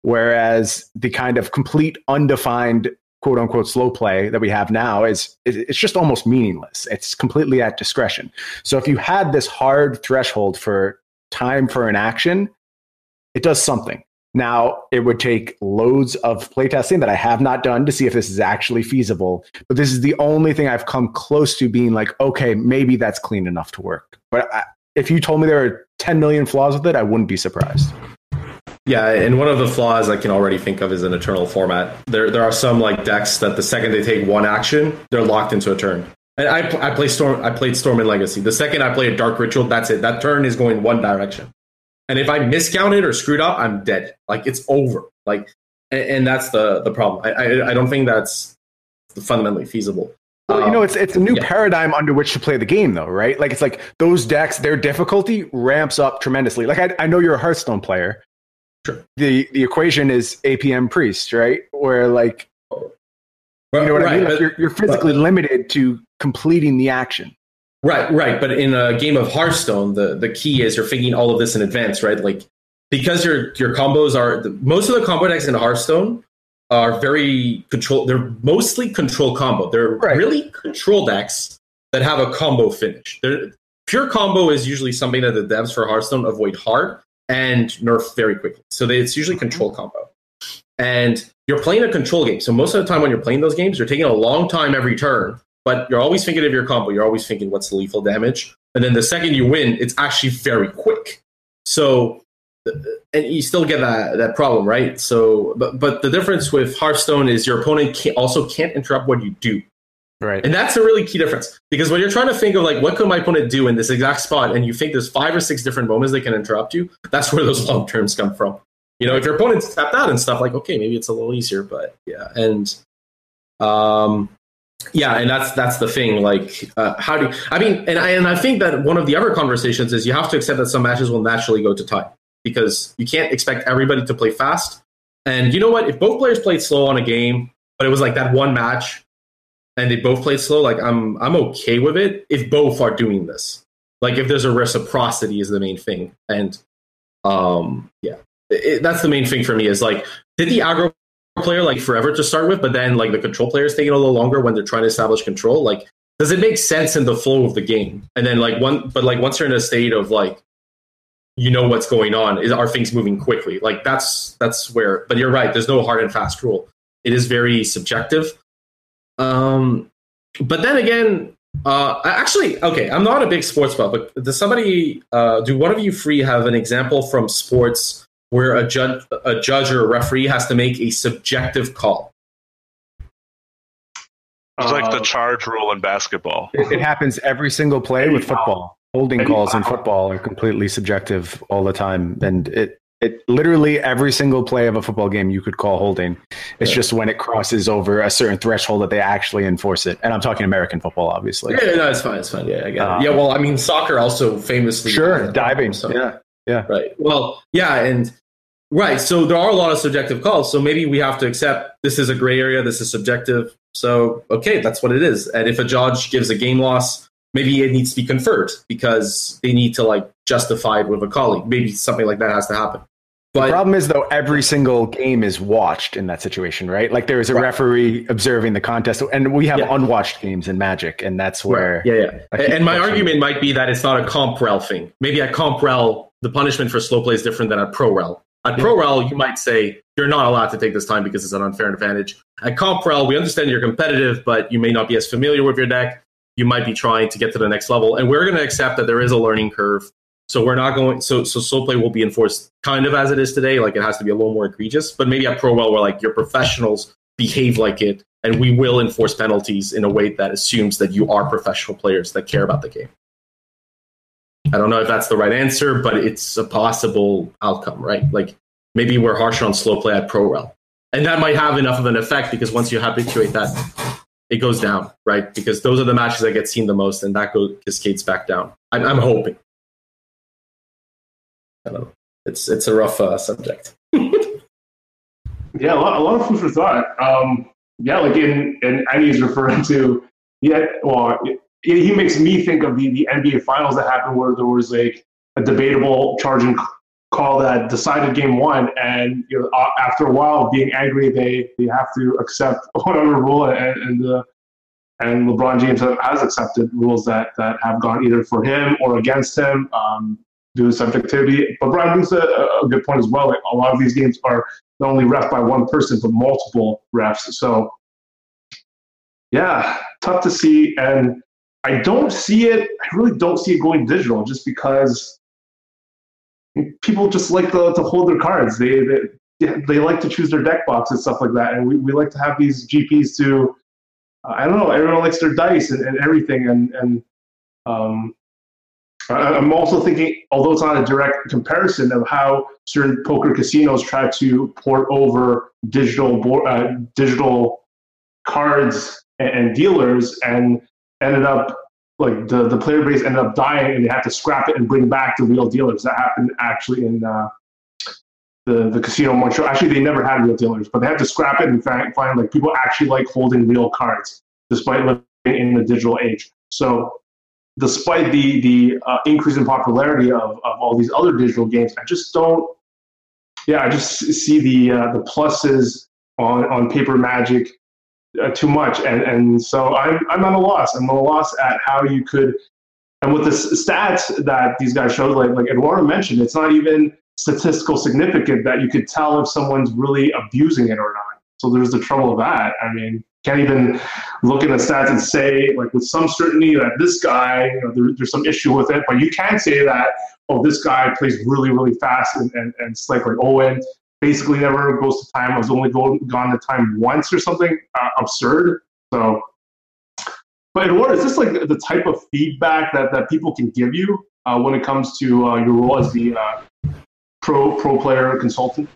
Whereas the kind of complete undefined quote unquote slow play that we have now is it's just almost meaningless. It's completely at discretion. So if you had this hard threshold for time for an action, it does something. Now, it would take loads of playtesting that I have not done to see if this is actually feasible. But this is the only thing I've come close to being like, okay, maybe that's clean enough to work. But I, if you told me there are 10 million flaws with it, I wouldn't be surprised. Yeah, and one of the flaws I can already think of is an eternal format. There, there are some like decks that the second they take one action, they're locked into a turn. And I, I play Storm. I played Storm and Legacy. The second I play a Dark Ritual, that's it. That turn is going one direction. And if I miscounted or screwed up, I'm dead. Like it's over. Like, and, and that's the the problem. I, I, I don't think that's fundamentally feasible. Well, you Um, know, it's it's a new yeah. paradigm under which to play the game, though, right? Like it's like those decks, their difficulty ramps up tremendously. Like I, I know you're a Hearthstone player. Sure. The the equation is APM priest, right? Where like you know what I Right, mean? but- Like, you're you're physically limited to completing the action. Right, right. But in a game of Hearthstone, the, the key is you're thinking all of this in advance, right? Like because your your combos are the, most of the combo decks in Hearthstone are very control. They're mostly control combo. They're Right. really control decks that have a combo finish. They're, pure combo is usually something that the devs for Hearthstone avoid hard and nerf very quickly. So they, it's usually mm-hmm. control combo. And you're playing a control game. So most of the time when you're playing those games, you're taking a long time every turn, but you're always thinking of your combo. You're always thinking what's the lethal damage. And then the second you win, it's actually very quick. So and you still get that that problem, right? So but but the difference with Hearthstone is your opponent can also can't interrupt what you do. Right. And that's a really key difference because when you're trying to think of like what could my opponent do in this exact spot, and you think there's five or six different moments they can interrupt you, that's where those long terms come from. You know, if your opponent's tapped out and stuff, like okay, maybe it's a little easier, but yeah, and um, yeah, and that's that's the thing. Like, uh, how do I mean? And I and I think that one of the other conversations is you have to accept that some matches will naturally go to tie because you can't expect everybody to play fast. And you know what? If both players played slow on a game, but it was like that one match and they both played slow, like I'm I'm okay with it if both are doing this. Like if there's a reciprocity is the main thing, and um yeah, it, that's the main thing for me is like did the aggro player like forever to start with, but then like the control player is taking a little longer when they're trying to establish control. Like does it make sense in the flow of the game? And then like one, but like once you're in a state of like you know what's going on, is are things moving quickly? Like that's that's where. But you're right. There's no hard and fast rule. It is very subjective. Um, but then again, uh, actually, okay, I'm not a big sports buff, but does somebody, uh, do one of you free have an example from sports where a judge, a judge or a referee has to make a subjective call? It's like the Uh, charge rule in basketball. It, it happens every single play with football. Holding Any calls in football are completely subjective all the time, and it it literally every single play of a football game you could call holding. It's Yeah. just when it crosses over a certain threshold that they actually enforce it. And I'm talking American football, obviously. Yeah, no, it's fine. It's fine. Yeah, I get Uh, it. Yeah, well, I mean, soccer also famously Sure, diving. So, Yeah, Right. Well, yeah, and right. So there are a lot of subjective calls. So maybe we have to accept this is a gray area. This is subjective. So okay, that's what it is. And if a judge gives a game loss, maybe it needs to be conferred because they need to like justify it with a colleague. Maybe something like that has to happen. the problem is though every single game is watched in that situation, right? Like there is a Right. referee observing the contest, and we have Yeah. unwatched games in Magic, and that's where yeah, yeah. And my argument might be that it's not a comp rel thing. Maybe at comp rel, the punishment for slow play is different than at pro rel. At pro rel, you might say you're not allowed to take this time because it's an unfair advantage. At comp rel, we understand you're competitive, but you may not be as familiar with your deck. You might be trying to get to the next level, and we're going to accept that there is a learning curve. So we're not going. So so slow play will be enforced kind of as it is today. Like it has to be a little more egregious. But maybe at pro rel, where like your professionals behave like it, and we will enforce penalties in a way that assumes that you are professional players that care about the game. I don't know if that's the right answer, but it's a possible outcome, right? Like maybe we're harsher on slow play at pro rel, and that might have enough of an effect because once you habituate that, it goes down, right? Because those are the matches that get seen the most, and that goes cascades back down. I'm, I'm hoping. I don't know. It's it's a rough uh, subject. Yeah, a lot, a lot of food for thought. Um, yeah, like in and Annie's referring to yeah. Well, he makes me think of the, the NBA finals that happened where there was like a debatable charging call that decided game one, and you know, after a while, being angry, they they have to accept whatever rule, and, and the and LeBron James has accepted rules that that have gone either for him or against him um, due to subjectivity. But Brian brings a, a good point as well. Like a lot of these games are not only ref by one person but multiple refs. So yeah, tough to see. And I don't see it. I really don't see it going digital, just because people just like to, to hold their cards. They, they they like to choose their deck box and stuff like that. And we, we like to have these GPs to uh, I don't know. Everyone likes their dice and, and everything. And and um, I- I'm also thinking, although it's not a direct comparison of how certain poker casinos try to port over digital board, uh, digital cards and, and dealers, and ended up like the, the player base ended up dying, and they had to scrap it and bring back the real dealers. That happened actually in uh, the the casino Montreal. Actually, they never had real dealers, but they had to scrap it and find, find like people actually like holding real cards despite living in the digital age. So despite the the uh, increase in popularity of, of all these other digital games, I just don't. Yeah, I just see the uh, the pluses on on paper magic uh, too much, and and so I'm I'm at a loss. I'm at a loss at how you could. And with the stats that these guys showed, like like Eduardo mentioned, it's not even statistical significant that you could tell if someone's really abusing it or not. So there's the trouble of that. I mean, can't even look at the stats and say like with some certainty that this guy, you know, there, there's some issue with it, but you can say that oh, this guy plays really really fast and and, and slick like Owen basically never goes to time. I was only go, gone to time once or something uh, absurd. So, but is this like the type of feedback that that people can give you uh, when it comes to uh, your role as the uh, pro pro player consultant?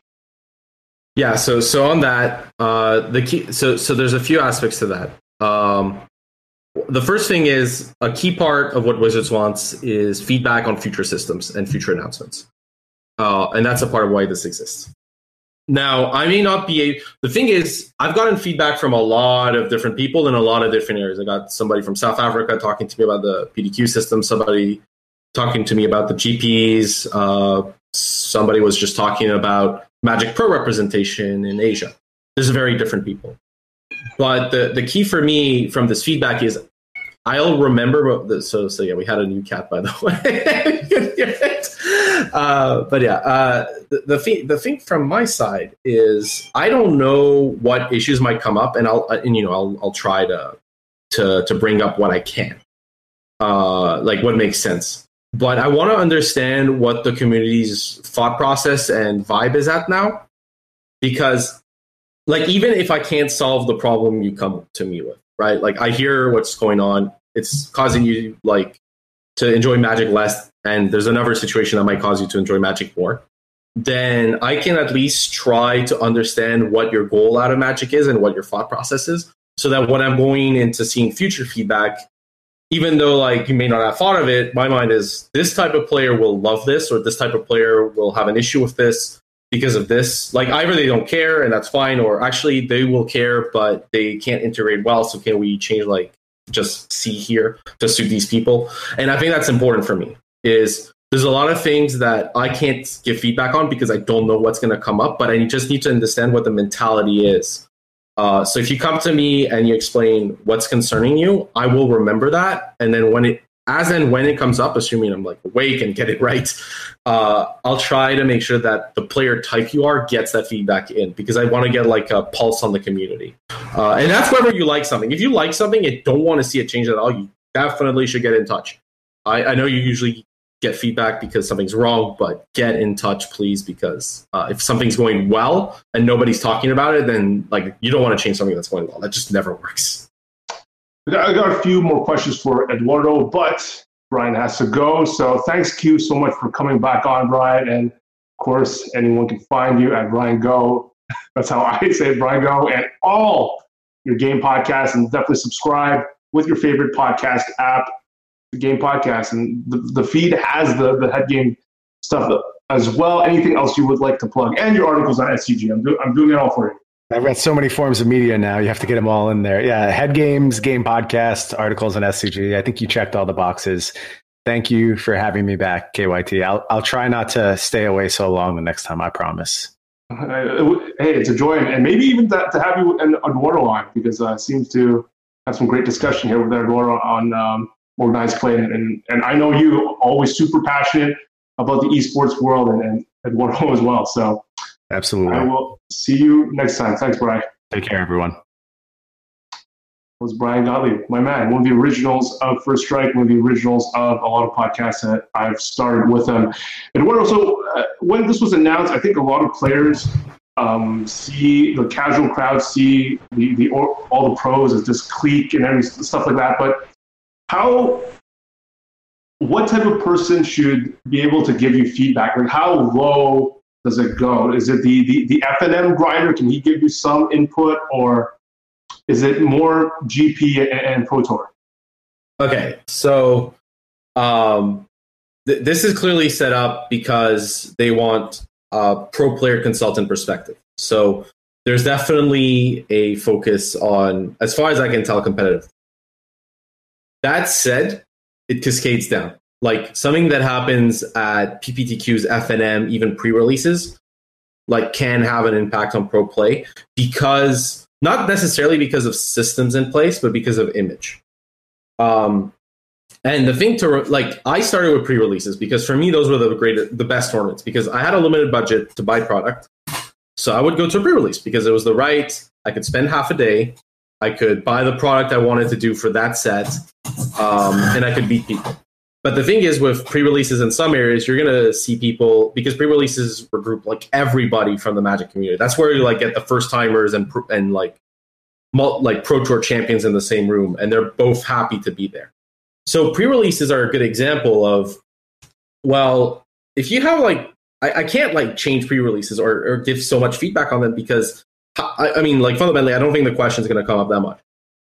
Yeah, so so on that, uh, the key so so there's a few aspects to that. Um, the first thing is a key part of what Wizards wants is feedback on future systems and future announcements, uh, and that's a part of why this exists. Now, I may not be a. The thing is, I've gotten feedback from a lot of different people in a lot of different areas. I got somebody from South Africa talking to me about the PDQ system. Somebody talking to me about the GPs. Uh, somebody was just talking about Magic Pro representation in Asia. There's very different people. But the, the key for me from this feedback is I'll remember. the- So, so yeah, we had a new cat, by the way. Uh, but yeah, uh, the, the, thing, the thing from my side is I don't know what issues might come up, and I'll, and, you know, I'll, I'll try to, to, to bring up what I can, uh, like what makes sense but I want to understand what the community's thought process and vibe is at now. Because, like, even if I can't solve the problem you come to me with, right? Like, I hear what's going on. It's causing you, like, to enjoy magic less. And there's another situation that might cause you to enjoy magic more. Then I can at least try to understand what your goal out of magic is and what your thought process is. So that when I'm going into seeing future feedback, even though like you may not have thought of it, my mind is this type of player will love this, or this type of player will have an issue with this because of this. Like either they don't care and that's fine, or actually they will care but they can't integrate well. So can we change like just see here to suit these people? And I think that's important for me. Is there's a lot of things that I can't give feedback on because I don't know what's going to come up, but I just need to understand what the mentality is. Uh, so if you come to me and you explain what's concerning you, I will remember that. And then when it, as and when it comes up, assuming I'm like awake and get it right, uh, I'll try to make sure that the player type you are gets that feedback in because I want to get like a pulse on the community. Uh, and that's whether you like something. If you like something and don't want to see it change at all, you definitely should get in touch. I, I know you usually get feedback because something's wrong, but get in touch, please, because uh, if something's going well and nobody's talking about it, then like you don't want to change something that's going well. That just never works. I got a few more questions for Eduardo, but Brian has to go. So thanks, Q, so much for coming back on, Brian. And of course, anyone can find you at Brian Go. That's how I say it, Brian Go, and all your game podcasts. And definitely subscribe with your favorite podcast app the game podcast, and the, the feed has the the head game stuff as well. Anything else you would like to plug, and your articles on SCG. I'm, do, I'm doing it all for you. I've got so many forms of media now. You have to get them all in there. Yeah, head games, game podcast, articles on SCG. I think you checked all the boxes. Thank you for having me back, KYT. I'll I'll try not to stay away so long the next time. I promise. Hey, it's a joy, and maybe even to, to have you and Eduardo on because uh, seems to have some great discussion here with Eduardo on um, organized play. And, and I know you always super passionate about the esports world and, and Eduardo as well. So absolutely. I will see you next time. Thanks, Brian. Take care, everyone. Was Brian Gottlieb, my man, one of the originals of First Strike, one of the originals of a lot of podcasts that I've started with him. Eduardo, so uh, when this was announced, I think a lot of players um, see the casual crowd see the, the all the pros as just clique and every stuff like that. But how what type of person should be able to give you feedback? Like how low does it go? Is it the the, the FNM grinder? Can he give you some input, or is it more GP and, and Pro Tour? Okay, so um, th- this is clearly set up because they want a pro player consultant perspective. So there's definitely a focus on, as far as I can tell, competitive that said, it cascades down. Like something that happens at PPTQ's FNM, even pre-releases, like can have an impact on pro play because not necessarily because of systems in place, but because of image. Um, and the thing to like, I started with pre-releases because for me those were the greatest, the best tournaments because I had a limited budget to buy product, so I would go to a pre-release because it was the right. I could spend half a day. I could buy the product I wanted to do for that set, um, and I could beat people. But the thing is, with pre-releases in some areas, you're gonna see people because pre-releases were grouped like everybody from the Magic community. That's where you like get the first timers and and like like pro tour champions in the same room, and they're both happy to be there. So pre-releases are a good example of well, if you have like I, I can't like change pre-releases or, or give so much feedback on them because I, I mean, like fundamentally, I don't think the question is going to come up that much.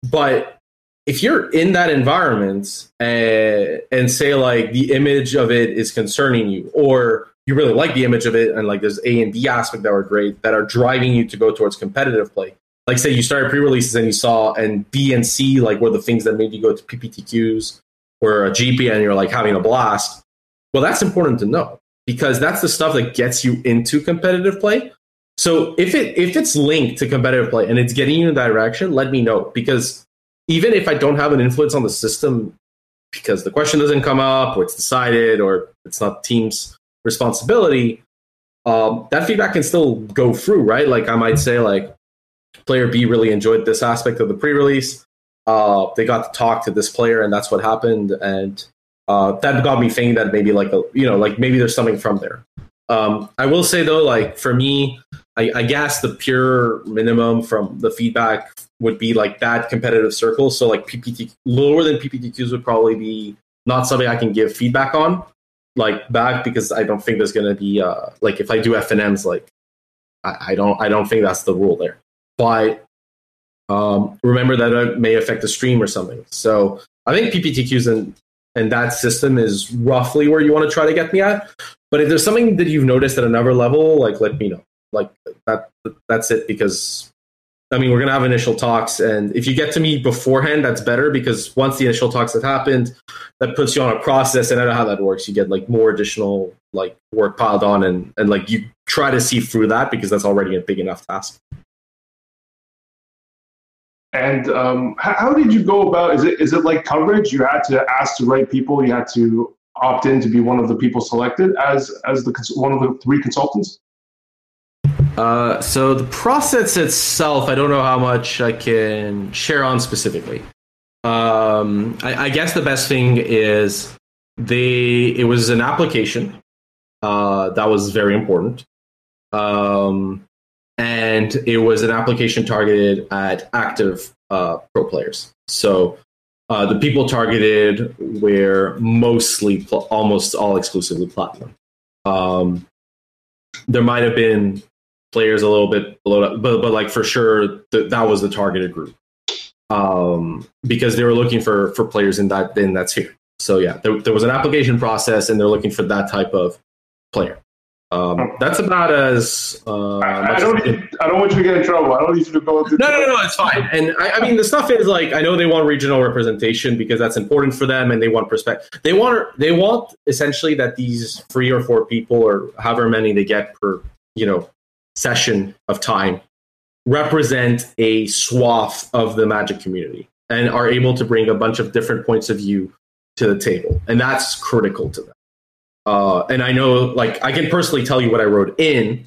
But if you're in that environment and, and say like the image of it is concerning you, or you really like the image of it, and like there's A and B aspect that are great that are driving you to go towards competitive play. Like say you started pre-releases and you saw and B and C like were the things that made you go to PPTQs or a GP and you're like having a blast. Well, that's important to know because that's the stuff that gets you into competitive play. So if it if it's linked to competitive play and it's getting you in that direction, let me know because even if I don't have an influence on the system because the question doesn't come up or it's decided or it's not team's responsibility, um, that feedback can still go through, right? Like I might say like player B really enjoyed this aspect of the pre-release. Uh, they got to talk to this player and that's what happened and uh, that got me thinking that maybe like a, you know like maybe there's something from there. Um, I will say though, like for me, I, I, guess the pure minimum from the feedback would be like that competitive circle. So like PPT lower than PPTQs would probably be not something I can give feedback on, like back because I don't think there's gonna be uh like if I do FNMs like I, I don't I don't think that's the rule there. But um, remember that it may affect the stream or something. So I think PPTQs and and that system is roughly where you want to try to get me at. But if there's something that you've noticed at another level, like let me know like that that's it because I mean, we're gonna have initial talks, and if you get to me beforehand, that's better because once the initial talks have happened, that puts you on a process, and I don't know how that works. You get like more additional like work piled on, and and like you try to see through that because that's already a big enough task. And um, how, how did you go about? Is it is it like coverage? You had to ask the right people. You had to opt in to be one of the people selected as as the one of the three consultants. Uh, so the process itself, I don't know how much I can share on specifically. Um, I, I guess the best thing is they it was an application uh, that was very important. Um, and it was an application targeted at active uh, pro players. So uh, the people targeted were mostly, pl- almost all exclusively platinum. Um, there might have been players a little bit below that, but, but like for sure, th- that was the targeted group um, because they were looking for for players in that in that sphere. So yeah, there, there was an application process, and they're looking for that type of player. Um, that's about as. Uh, I, I don't. Need, I don't want you to get in trouble. I don't need you to go into. No, no, no, it's fine. And I, I, mean, the stuff is like I know they want regional representation because that's important for them, and they want perspective. They want. They want essentially that these three or four people, or however many they get per, you know, session of time, represent a swath of the Magic community and are able to bring a bunch of different points of view to the table, and that's critical to them. Uh, and I know, like, I can personally tell you what I wrote in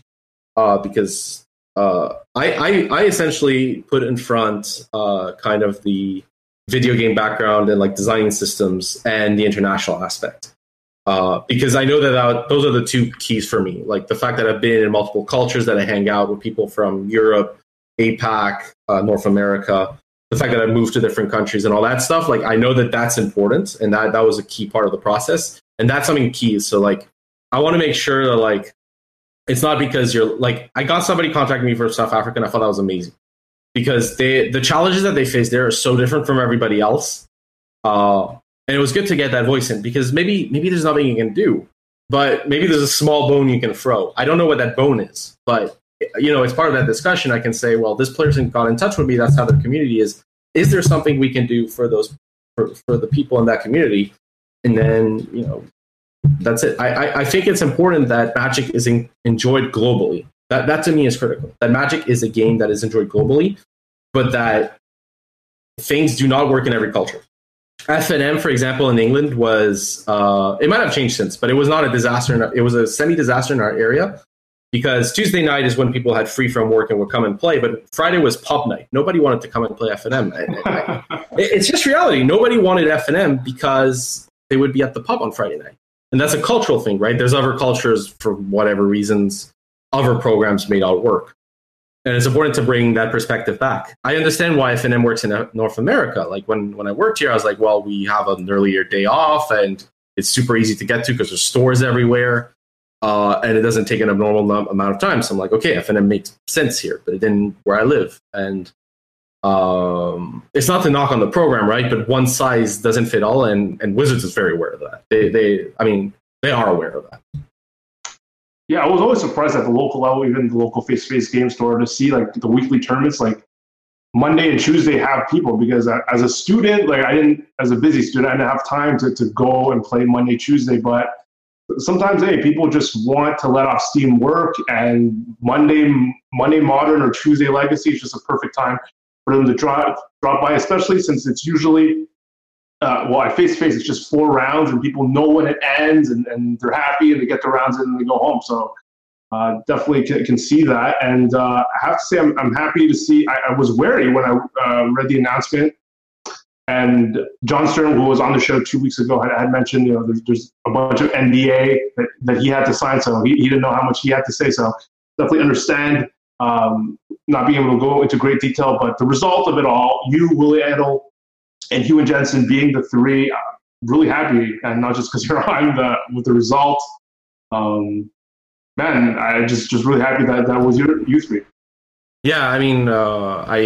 uh, because uh, I, I, I, essentially put in front uh, kind of the video game background and like designing systems and the international aspect. Uh, because I know that, those are the two keys for me. Like the fact that I've been in multiple cultures, that I hang out with people from Europe, APAC, uh, North America, the fact that I moved to different countries and all that stuff. Like I know that that's important, and that that was a key part of the process and that's something key. So like, I want to make sure that like, it's not because you're like, I got somebody contacting me from South Africa, and I thought that was amazing because they the challenges that they face there are so different from everybody else. Uh, and it was good to get that voice in because maybe maybe there's nothing you can do, but maybe there's a small bone you can throw. I don't know what that bone is, but you know, as part of that discussion, I can say, well, this person got in touch with me. That's how their community is. Is there something we can do for those for, for the people in that community and then you know that's it. I, I, I think it's important that Magic is in, enjoyed globally. That that to me is critical. That Magic is a game that is enjoyed globally, but that things do not work in every culture. FNM, for example, in England was uh, it might have changed since, but it was not a disaster. Our, it was a semi-disaster in our area because Tuesday night is when people had free from work and would come and play, but Friday was pub night. Nobody wanted to come and play FNM. it's just reality. Nobody wanted FNM because they would be at the pub on Friday night. And that's a cultural thing, right? There's other cultures for whatever reasons, other programs may not work. And it's important to bring that perspective back. I understand why FNM works in North America. Like when, when I worked here, I was like, well, we have an earlier day off and it's super easy to get to because there's stores everywhere. Uh, and it doesn't take an abnormal amount of time. So I'm like, okay, FNM makes sense here, but it didn't where I live. And um, it's not to knock on the program, right? But one size doesn't fit all, and, and Wizards is very aware of that. They, they, I mean, they are aware of that. Yeah, I was always surprised at the local level, even the local face-to-face game store, to see like the weekly tournaments. Like Monday and Tuesday have people because as a student, like I didn't, as a busy student, I didn't have time to to go and play Monday, Tuesday. But sometimes, hey, people just want to let off steam work, and Monday, Monday Modern or Tuesday Legacy is just a perfect time for them to drop drop by, especially since it's usually uh, well, face to face, it's just four rounds, and people know when it ends, and, and they're happy, and they get the rounds in, and they go home. So uh, definitely can, can, see that, and uh, I have to say, I'm, I'm happy to see. I, I was wary when I uh, read the announcement, and John Stern, who was on the show two weeks ago, had, had mentioned you know there's, there's a bunch of NDA that, that he had to sign, so he, he didn't know how much he had to say. So definitely understand um, not being able to go into great detail, but the result of it all, you, Willy Edel, and Huey Jensen being the three, really happy, and not just because you're on the with the result. Um, man, I just just really happy that that was your you three. Yeah, I mean, uh, I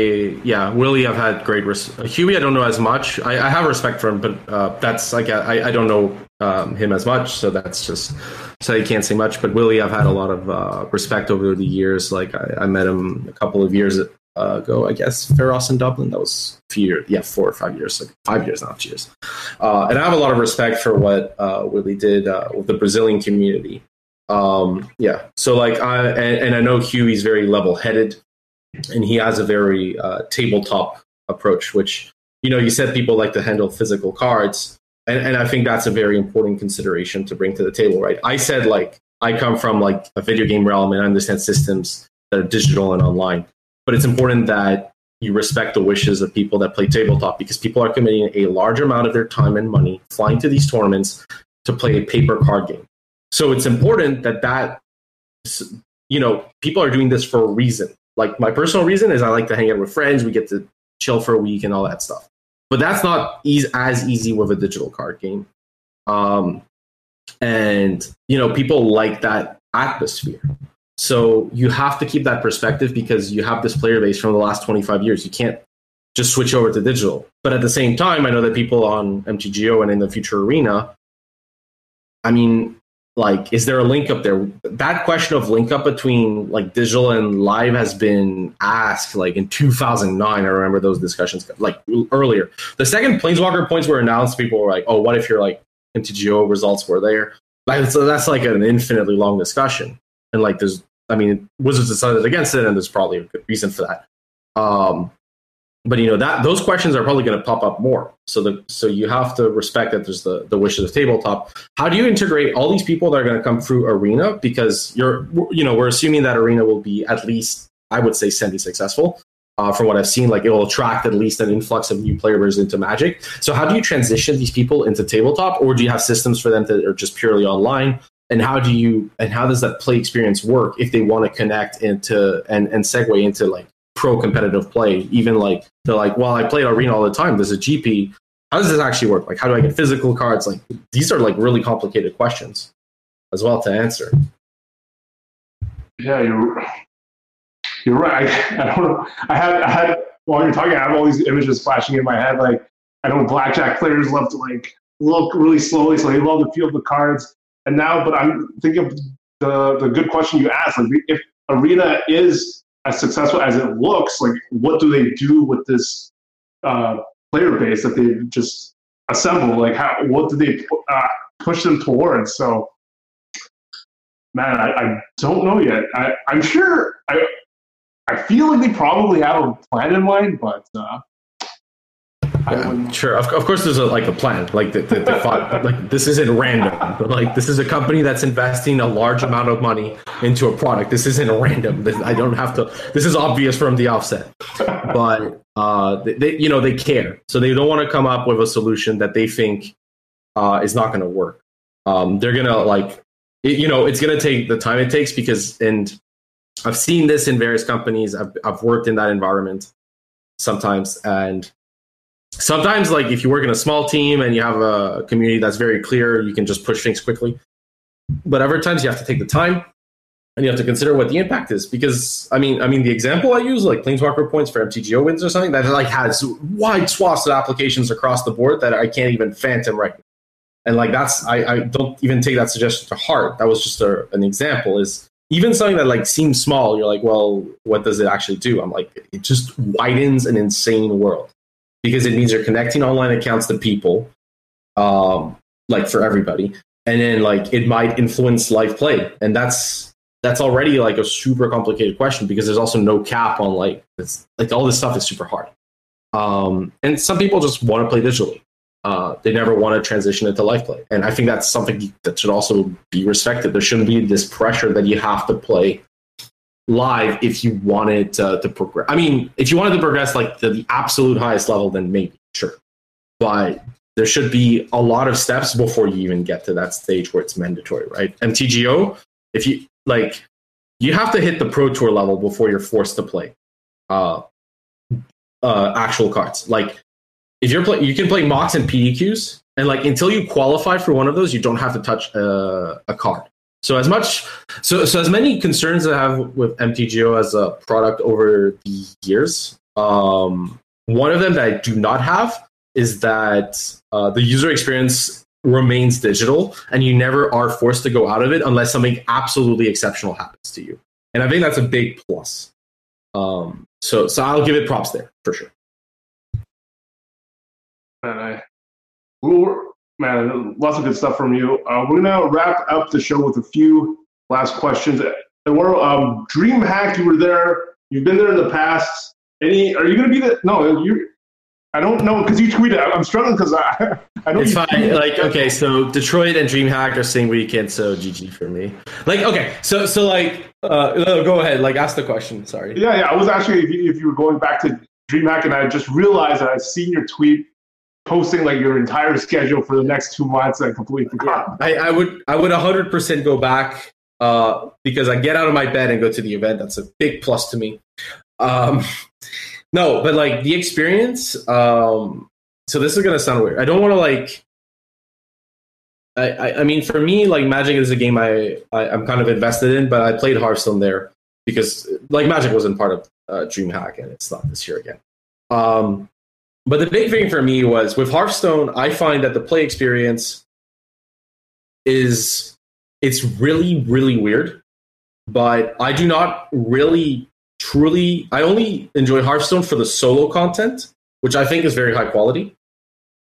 yeah, Willy, I've had great res- Huey. I don't know as much. I, I have respect for him, but uh, that's like I, I don't know um, him as much, so that's just so you can't say much. But Willy, I've had a lot of uh, respect over the years. Like I, I, met him a couple of years ago, I guess, Pharos in Dublin. That was a few years, yeah, four or five years, like five years not years. Uh, and I have a lot of respect for what uh, Willy did uh, with the Brazilian community. Um, yeah, so like, I and, and I know Huey's very level-headed, and he has a very uh, tabletop approach, which you know, you said people like to handle physical cards, and, and I think that's a very important consideration to bring to the table, right? I said like I come from like a video game realm and I understand systems that are digital and online. But it's important that you respect the wishes of people that play tabletop because people are committing a large amount of their time and money flying to these tournaments to play a paper card game. So it's important that that you know people are doing this for a reason. Like my personal reason is I like to hang out with friends. We get to chill for a week and all that stuff. But that's not as easy with a digital card game. Um, and you know people like that atmosphere. So you have to keep that perspective because you have this player base from the last 25 years. You can't just switch over to digital. But at the same time, I know that people on MTGO and in the future arena, I mean, like, is there a link up there? That question of link up between like digital and live has been asked like in 2009. I remember those discussions like earlier. The second Planeswalker points were announced, people were like, oh, what if your like MTGO results were there? Like, so that's like an infinitely long discussion. And like, there's I mean, Wizards decided against it, and there's probably a good reason for that. Um, but you know that those questions are probably going to pop up more. So the so you have to respect that there's the the wishes of the tabletop. How do you integrate all these people that are going to come through Arena? Because you're you know we're assuming that Arena will be at least I would say semi successful. Uh, from what I've seen, like it will attract at least an influx of new players into Magic. So how do you transition these people into tabletop, or do you have systems for them that are just purely online? and how do you and how does that play experience work if they want to connect into and and segue into like pro competitive play. Even like they're like well i play arena all the time. There's a gp how does this actually work? Like how do i get physical cards? Like these are like really complicated questions as well to answer. Yeah you're you're right. I, I don't know. I had i had while you're talking i have all these images flashing in my head like i know blackjack players love to like look really slowly so they love to feel the cards. And now, but I'm thinking of the the good question you asked. Like, if Arena is as successful as it looks, like, what do they do with this uh, player base that they just assemble? Like, how what do they uh, push them towards? So, man, I, I don't know yet. I, I'm sure. I I feel like they probably have a plan in mind, but uh, yeah, sure. Of, of course, there's a, like a plan. Like the, the, the like this isn't random. But like this is a company that's investing a large amount of money into a product. This isn't random. I don't have to. This is obvious from the offset. But uh, they, they you know they care, so they don't want to come up with a solution that they think uh, is not going to work. Um, they're gonna like it, you know it's gonna take the time it takes because and I've seen this in various companies. I've I've worked in that environment sometimes and sometimes like if you work in a small team and you have a community that's very clear you can just push things quickly. But other times you have to take the time and you have to consider what the impact is because i mean i mean the example i use like planeswalker points for mtgo wins or something that like has wide swaths of applications across the board that i can't even phantom right now. And like that's i, I don't even take that suggestion to heart. That was just a, an example is even something that like seems small you're like well what does it actually do? I'm like it just widens an insane world because it means you're connecting online accounts to people, um, like for everybody, and then like it might influence live play, and that's that's already like a super complicated question because there's also no cap on like it's like all this stuff is super hard. Um, and some people just want to play digitally. Uh, they never want to transition into live play, and I think that's something that should also be respected. There shouldn't be this pressure that you have to play live if you wanted to, to progress. I mean, if you wanted to progress like to the absolute highest level, then maybe sure, but there should be a lot of steps before you even get to that stage where it's mandatory, right? MTGO, if you like, you have to hit the pro tour level before you're forced to play uh, uh, actual cards. Like, if you're play, you can play mocks and PDQs, and like until you qualify for one of those, you don't have to touch uh, a card. So as much, so so as many concerns I have with MTGO as a product over the years, um, one of them that I do not have is that uh, the user experience remains digital, and you never are forced to go out of it unless something absolutely exceptional happens to you. And I think that's a big plus. Um, so so I'll give it props there for sure. Man, I, we're, man, lots of good stuff from you. Uh, we're gonna wrap up the show with a few last questions. And we're um, DreamHack. You were there. You've been there in the past. Any? Are you gonna be the? No, you. I don't know because you tweeted. I'm struggling because I. I know It's fine. tweeted. Like, okay, so Detroit and DreamHack are same weekend, so GG for me. Like, okay, so so like, uh, no, go ahead. Like, ask the question. Sorry. Yeah, yeah. I was actually if you, if you were going back to DreamHack, and I just realized that I've seen your tweet posting like your entire schedule for the next two months, and I completely forgot. I, I would I would 100% go back uh, because I get out of my bed and go to the event. That's a big plus to me. Um, no, but like the experience. Um, so this is gonna sound weird. I don't want to like. I, I, I mean, for me, like Magic is a game I, I I'm kind of invested in, but I played Hearthstone there because like Magic wasn't part of uh, DreamHack, and it's not this year again. Um, but the big thing for me was with Hearthstone, I find that the play experience is it's really really weird. But i do not really truly i only enjoy hearthstone for the solo content which i think is very high quality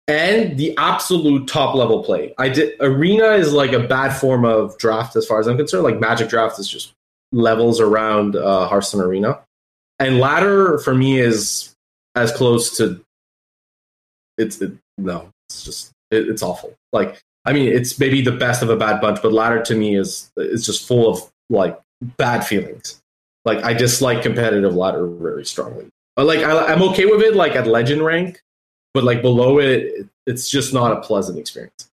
and the absolute top level play. I did arena is like a bad form of draft as far as i'm concerned. Like magic draft is just levels around uh, hearthstone arena. And ladder for me is as close to it's it, no it's just it, it's awful like I mean, it's maybe the best of a bad bunch, but ladder to me is is just full of like bad feelings. Like I dislike competitive ladder very strongly. But like I, I'm okay with it, like at legend rank, but like below it, it's just not a pleasant experience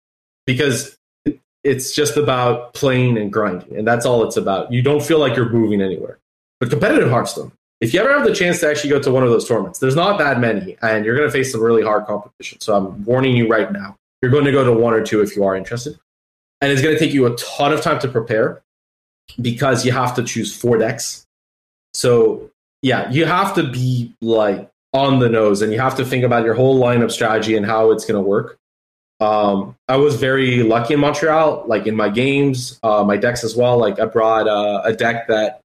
because it, it's just about playing and grinding, and that's all it's about. You don't feel like you're moving anywhere. But competitive Hearthstone, if you ever have the chance to actually go to one of those tournaments, there's not that many, and you're going to face some really hard competition. So I'm warning you right now you're going to go to one or two if you are interested. And it's going to take you a ton of time to prepare because you have to choose four decks. So, yeah, you have to be like on the nose and you have to think about your whole lineup strategy and how it's going to work. Um, I was very lucky in Montreal, like in my games, uh, my decks as well. Like I brought uh, a deck that,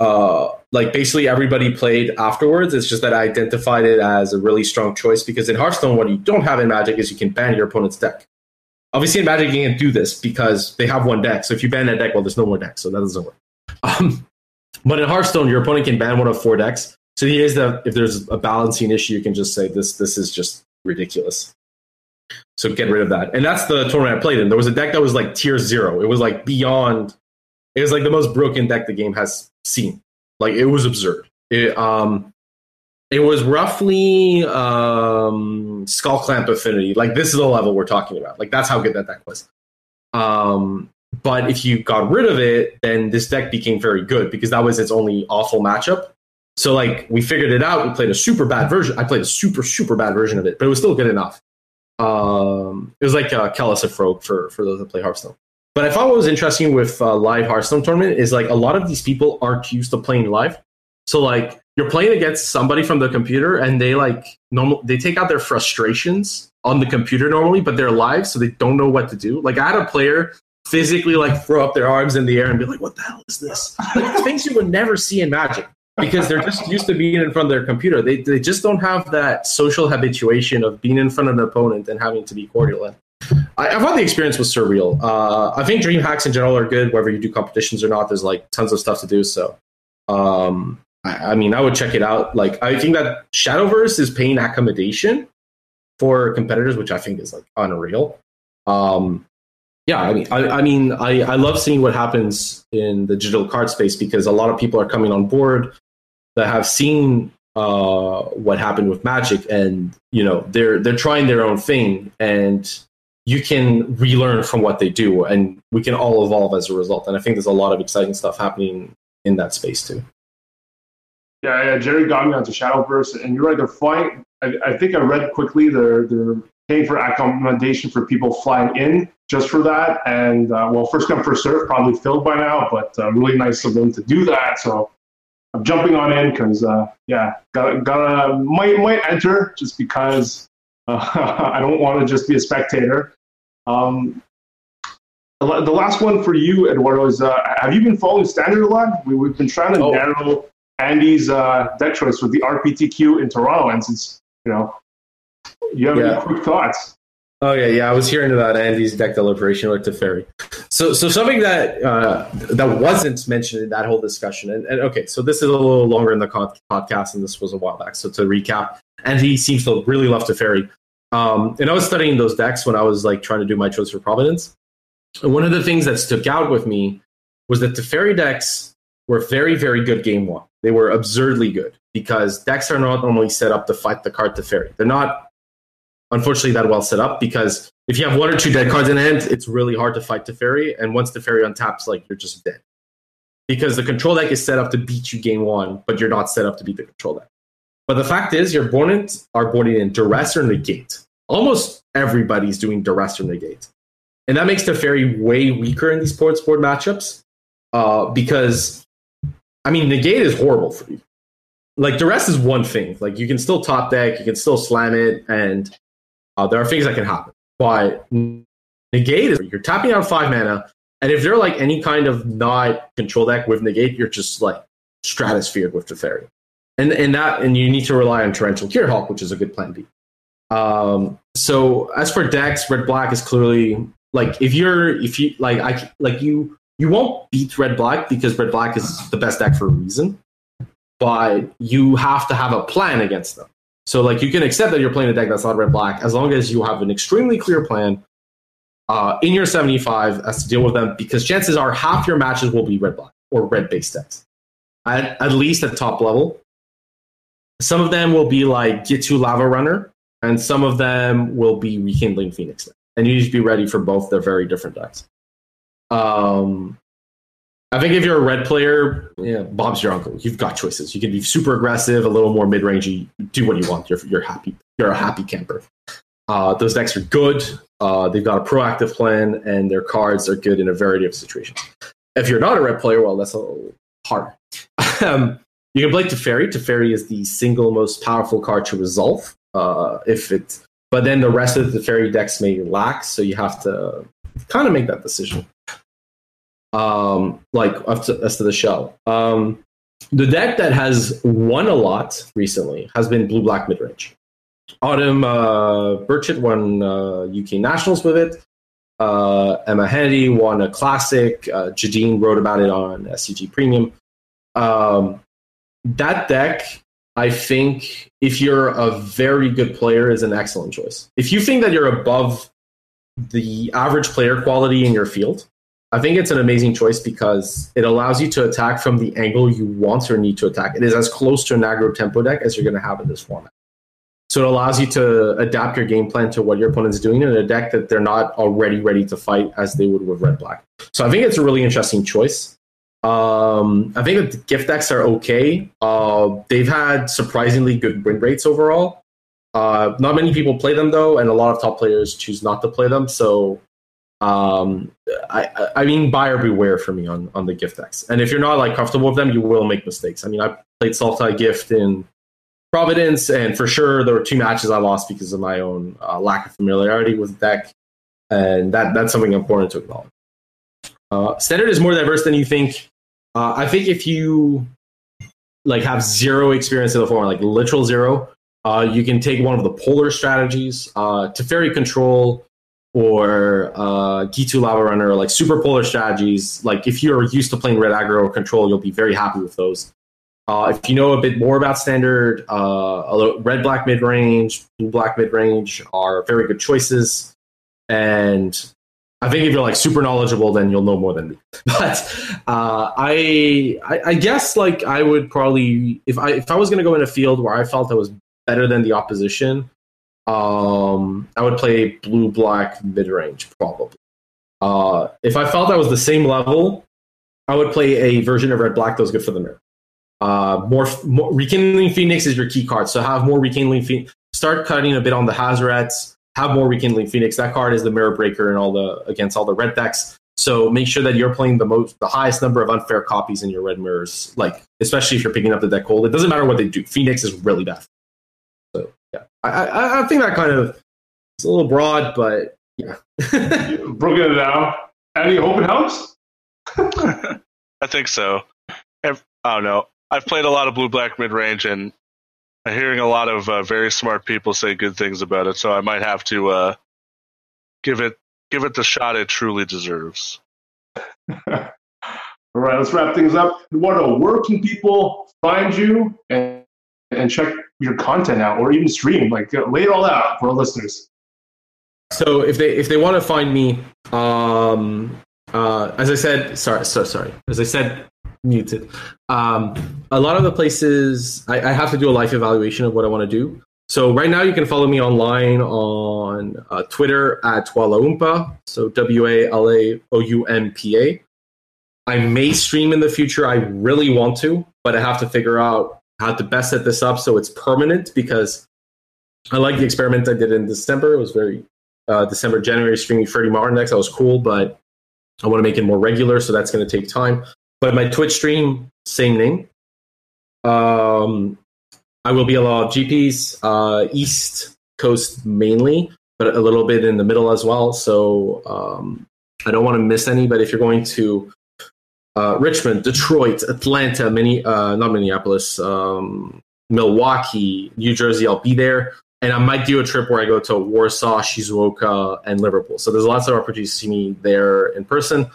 uh, like basically everybody played afterwards. It's just that I identified it as a really strong choice because in Hearthstone, what you don't have in Magic is you can ban your opponent's deck. Obviously, in Magic, you can't do this because they have one deck. So if you ban that deck, well, there's no more decks, so that doesn't work. Um, but in Hearthstone, your opponent can ban one of four decks. So the idea is that if there's a balancing issue, you can just say this this is just ridiculous. So get rid of that. And that's the tournament I played in. There was a deck that was like tier zero. It was like beyond. It was like the most broken deck the game has seen. Like it was absurd. It um, it was roughly um Skullclamp Affinity. Like this is the level we're talking about. Like that's how good that deck was. Um, but if you got rid of it, then this deck became very good because that was its only awful matchup. So like we figured it out. We played a super bad version. I played a super super bad version of it, but it was still good enough. Um, it was like uh, Callus of Rogue for for those that play Hearthstone. But I thought what was interesting with uh, live Hearthstone tournament is like a lot of these people aren't used to playing live. So like you're playing against somebody from the computer, and they like normal they take out their frustrations on the computer normally, but they're live, so they don't know what to do. Like I had a player physically like throw up their arms in the air and be like, "What the hell is this?" Like things you would never see in Magic because they're just used to being in front of their computer. They they just don't have that social habituation of being in front of an opponent and having to be cordial. And I, I thought the experience was surreal. Uh, I think dream hacks in general are good, whether you do competitions or not. There's like tons of stuff to do. So, um, I, I mean, I would check it out. Like, I think that Shadowverse is paying accommodation for competitors, which I think is like unreal. Um, yeah, I mean, I, I mean, I, I love seeing what happens in the digital card space because a lot of people are coming on board that have seen uh, what happened with Magic, and you know, they're they're trying their own thing, and you can relearn from what they do, and we can all evolve as a result. And I think there's a lot of exciting stuff happening in that space too. Yeah, yeah. Jerry got me onto Shadowverse, and you're right. They're flying. I, I think I read quickly. They're they're paying for accommodation for people flying in just for that. And uh, well, first come first serve, probably filled by now, but uh, really nice of them to do that. So I'm jumping on in because uh, yeah, gotta gotta might might enter just because uh, I don't want to just be a spectator. Um, the last one for you, Eduardo, is uh, have you been following Standard a lot? We, we've been trying to Oh. narrow Andy's uh, deck choice with the RPTQ in Toronto, and since you know, you have Yeah. any quick thoughts? Oh yeah, yeah. I was hearing about Andy's deck deliberation or Teferi. So, so something that uh, that wasn't mentioned in that whole discussion, and, and okay, so this is a little longer in the podcast, and this was a while back. So to recap, Andy seems to really love Teferi, um, and I was studying those decks when I was like trying to do my choice for Providence. And one of the things that stuck out with me was that Teferi decks were very, very good game one. They were absurdly good because decks are not normally set up to fight the card Teferi. They're not unfortunately that well set up because if you have one or two dead cards in hand, it's really hard to fight Teferi. And once the Teferi untaps, like you're just dead. Because the control deck is set up to beat you game one, but you're not set up to beat the control deck. But the fact is, your opponents are boarding in duress or negate. Almost everybody's doing duress or negate. And that makes the Teferi way weaker in these sports board matchups. Uh, because I mean negate is horrible for you. Like duress is one thing. Like you can still top deck, you can still slam it, and uh, there are things that can happen. But negate is you're tapping out five mana, and if they're like any kind of not control deck with negate, you're just like stratosphered with Teferi. And and that and you need to rely on Torrential Gearhulk, which is a good plan B. Um, so as for decks, red black is clearly like if you're if you like I like you you won't beat red black because red black is the best deck for a reason, but you have to have a plan against them. So like you can accept that you're playing a deck that's not red black as long as you have an extremely clear plan uh, in your 75 as to deal with them because chances are half your matches will be red black or red based decks at, at least at top level. Some of them will be like Ghitu Lavarunner and some of them will be Rekindling Phoenix. And you need to be ready for both. They're very different decks. Um, I think if you're a red player, yeah, Bob's your uncle. You've got choices. You can be super aggressive, a little more mid rangey. Do what you want. You're you're happy. You're a happy camper. Uh, those decks are good. Uh, they've got a proactive plan, and their cards are good in a variety of situations. If you're not a red player, well, that's a little um, you can play Teferi. Teferi is the single most powerful card to resolve. Uh, if it, but then the rest of the Teferi decks may lack, so you have to kind of make that decision um, like up to, as to the shell. Um, the deck that has won a lot recently has been blue black mid range. Autumn uh, Burchett won uh, UK Nationals with it. Uh, Emma Hannity won a classic. Uh, Jadine wrote about it on SCG Premium. Um, that deck, I think, if you're a very good player, is an excellent choice. If you think that you're above the average player quality in your field, I think it's an amazing choice because it allows you to attack from the angle you want or need to attack. It is as close to an aggro tempo deck as you're going to have in this format. So it allows you to adapt your game plan to what your opponent's doing in a deck that they're not already ready to fight as they would with red black. So I think it's a really interesting choice. Um, I think the gift decks are okay. Uh, they've had surprisingly good win rates overall. Uh, not many people play them though, and a lot of top players choose not to play them. So um, I, I mean, buyer beware for me on, on the gift decks. And if you're not like comfortable with them, you will make mistakes. I mean, I played Sultai Gift in Providence, and for sure there were two matches I lost because of my own uh, lack of familiarity with the deck, and that that's something important to acknowledge. Uh, standard is more diverse than you think. Uh, I think if you like have zero experience in the format, like literal zero, uh, you can take one of the polar strategies. Uh, Teferi control or uh, Ghitu Lavarunner, or like super polar strategies. Like if you're used to playing red aggro or control, you'll be very happy with those. Uh, if you know a bit more about standard, uh, red black mid range, blue black mid range are very good choices. And I think if you're like super knowledgeable, then you'll know more than me. But uh, I, I, I guess like I would probably if I if I was going to go in a field where I felt I was better than the opposition, um, I would play blue black mid range probably. Uh, if I felt I was the same level, I would play a version of red black that was good for the mirror. Uh, more, more rekindling phoenix is your key card, so have more rekindling phoenix. Start cutting a bit on the Hazorets. Have more rekindling phoenix. That card is the mirror breaker and all the against all the red decks. So make sure that you're playing the most, the highest number of unfair copies in your red mirrors. Like especially if you're picking up the deck cold, it doesn't matter what they do. Phoenix is really bad. So yeah, I, I, I think that kind of it's a little broad, but yeah. Broken it down. Any hope it helps? I think so. Ev- I don't know. I've played a lot of blue black mid range, and I'm hearing a lot of uh, very smart people say good things about it. So I might have to uh, give it give it the shot it truly deserves. All right, let's wrap things up. Eduardo, where can people find you and, and check your content out, or even stream? Like, uh, lay it all out for our listeners. So if they if they want to find me, um, uh, as I said, sorry, so sorry. As I said, muted. Um, a lot of the places I, I have to do a life evaluation of what I want to do. So right now you can follow me online on uh, Twitter at Walaoumpa. So W A L A O U M P A. I may stream in the future. I really want to, but I have to figure out how to best set this up so it's permanent because I like the experiment I did in December. It was very uh, December, January streaming Freddie Martin decks. That was cool, but I want to make it more regular, so that's going to take time. But my Twitch stream, same name. Um, I will be a lot of GPs, uh, East Coast mainly, but a little bit in the middle as well. So um, I don't want to miss any. But if you're going to uh, Richmond, Detroit, Atlanta, many uh, not Minneapolis, um, Milwaukee, New Jersey, I'll be there. And I might do a trip where I go to Warsaw, Shizuoka, and Liverpool. So there's lots of opportunities to see me there in person.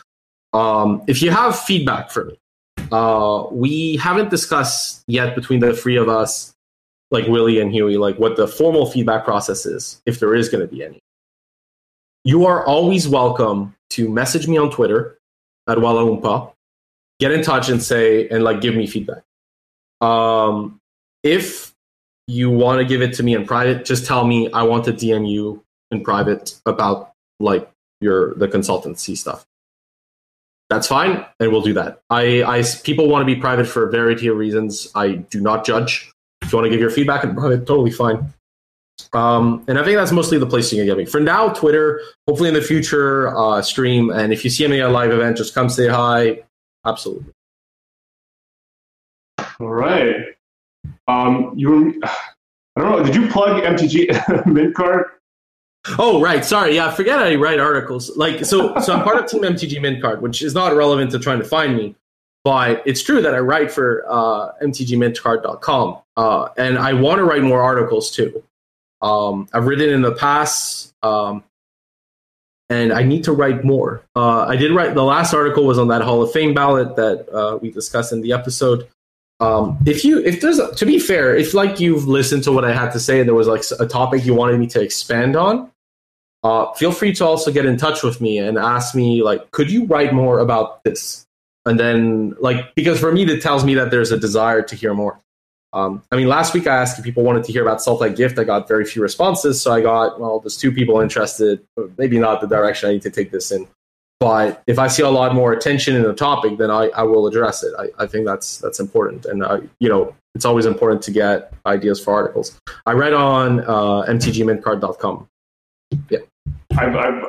Um, if you have feedback for me, uh, we haven't discussed yet between the three of us, like Willy and Huey, like what the formal feedback process is, if there is going to be any. You are always welcome to message me on Twitter at Walaoumpa, get in touch and say, and like give me feedback. Um, if you want to give it to me in private, just tell me I want to DM you in private about like your the consultancy stuff. That's fine, and we'll do that. I, I people want to be private for a variety of reasons. I do not judge. If you want to give your feedback in private, totally fine. Um, and I think that's mostly the place you can get me. For now, Twitter. Hopefully, in the future, uh, stream. And if you see me at a live event, just come say hi. Absolutely. All right. Um, you were, I don't know. Did you plug MTG Mint Card? Oh right, sorry. Yeah, I forget I write articles. Like so, so I'm part of Team MTG Mint Card, which is not relevant to trying to find me, but it's true that I write for uh, MTGMintCard.com, uh, and I want to write more articles too. Um, I've written in the past, um, and I need to write more. Uh, I did write the last article was on that Hall of Fame ballot that uh, we discussed in the episode. Um, if you, if there's, to be fair, if like you've listened to what I had to say and there was like a topic you wanted me to expand on, uh, feel free to also get in touch with me and ask me like, could you write more about this? And then like, because for me, that tells me that there's a desire to hear more. Um, I mean, last week I asked if people wanted to hear about Sultai Gift. I got very few responses, so I got well, there's two people interested. Maybe not the direction I need to take this in. But if I see a lot more attention in the topic, then I, I will address it. I, I think that's that's important, and uh, you know it's always important to get ideas for articles. I read on uh, mtgmintcard.com. Yeah, I've, I've,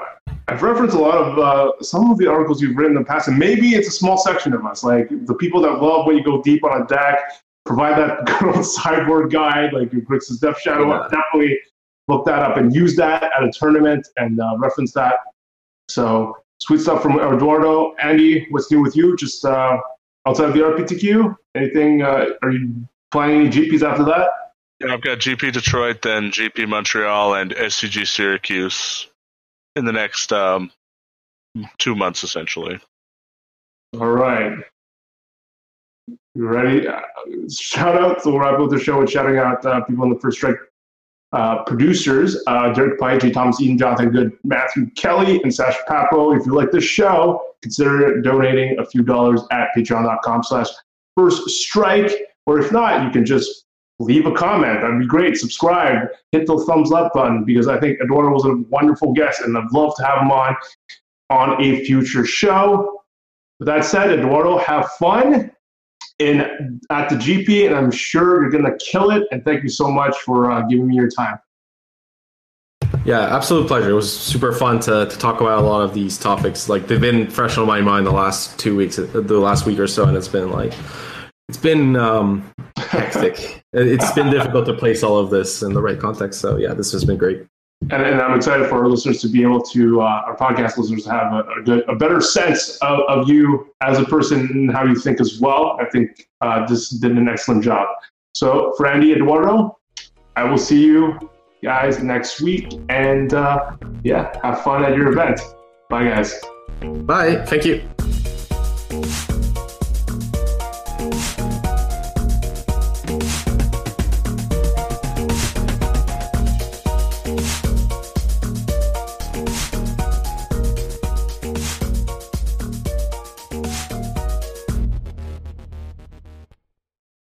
I've referenced a lot of uh, some of the articles you've written in the past, and maybe it's a small section of us, like the people that love when you go deep on a deck, provide that good old sideboard guide, like your Grixis Death Shadow. Yeah. Definitely look that up and use that at a tournament and uh, reference that. So sweet stuff from Eduardo. Andy, what's new with you? Just uh, outside of the RPTQ, anything? Uh, are you planning any GPs after that? Yeah, I've got GP Detroit, then GP Montreal, and SCG Syracuse in the next um, two months, essentially. All right. You ready? Uh, shout out. So we'll wrap up the show with shouting out uh, people in the first strike uh, producers uh, Derek Pye, Thomas Eden, Jonathan Good, Matthew Kelly, and Sasha Papo. If you like this show, consider donating a few dollars at patreon.com slash first strike. Or if not, you can just leave a comment. That'd be great. Subscribe, hit the thumbs up button because I think Eduardo was a wonderful guest and I'd love to have him on on a future show. With that said, Eduardo, have fun in at the GP, and I'm sure you're gonna kill it. And thank you so much for uh, giving me your time. Yeah, absolute pleasure. It was super fun to, to talk about a lot of these topics. Like they've been fresh on my mind the last two weeks, the last week or so, and it's been like it's been um, hectic. it's been difficult to place all of this in the right context. So yeah, this has been great. And, and I'm excited for our listeners to be able to, uh, our podcast listeners, to have a, a, good, a better sense of, of you as a person and how you think as well. I think uh, this did an excellent job. So, for Andy Eduardo, I will see you guys next week. And uh, yeah, have fun at your event. Bye, guys. Bye. Thank you.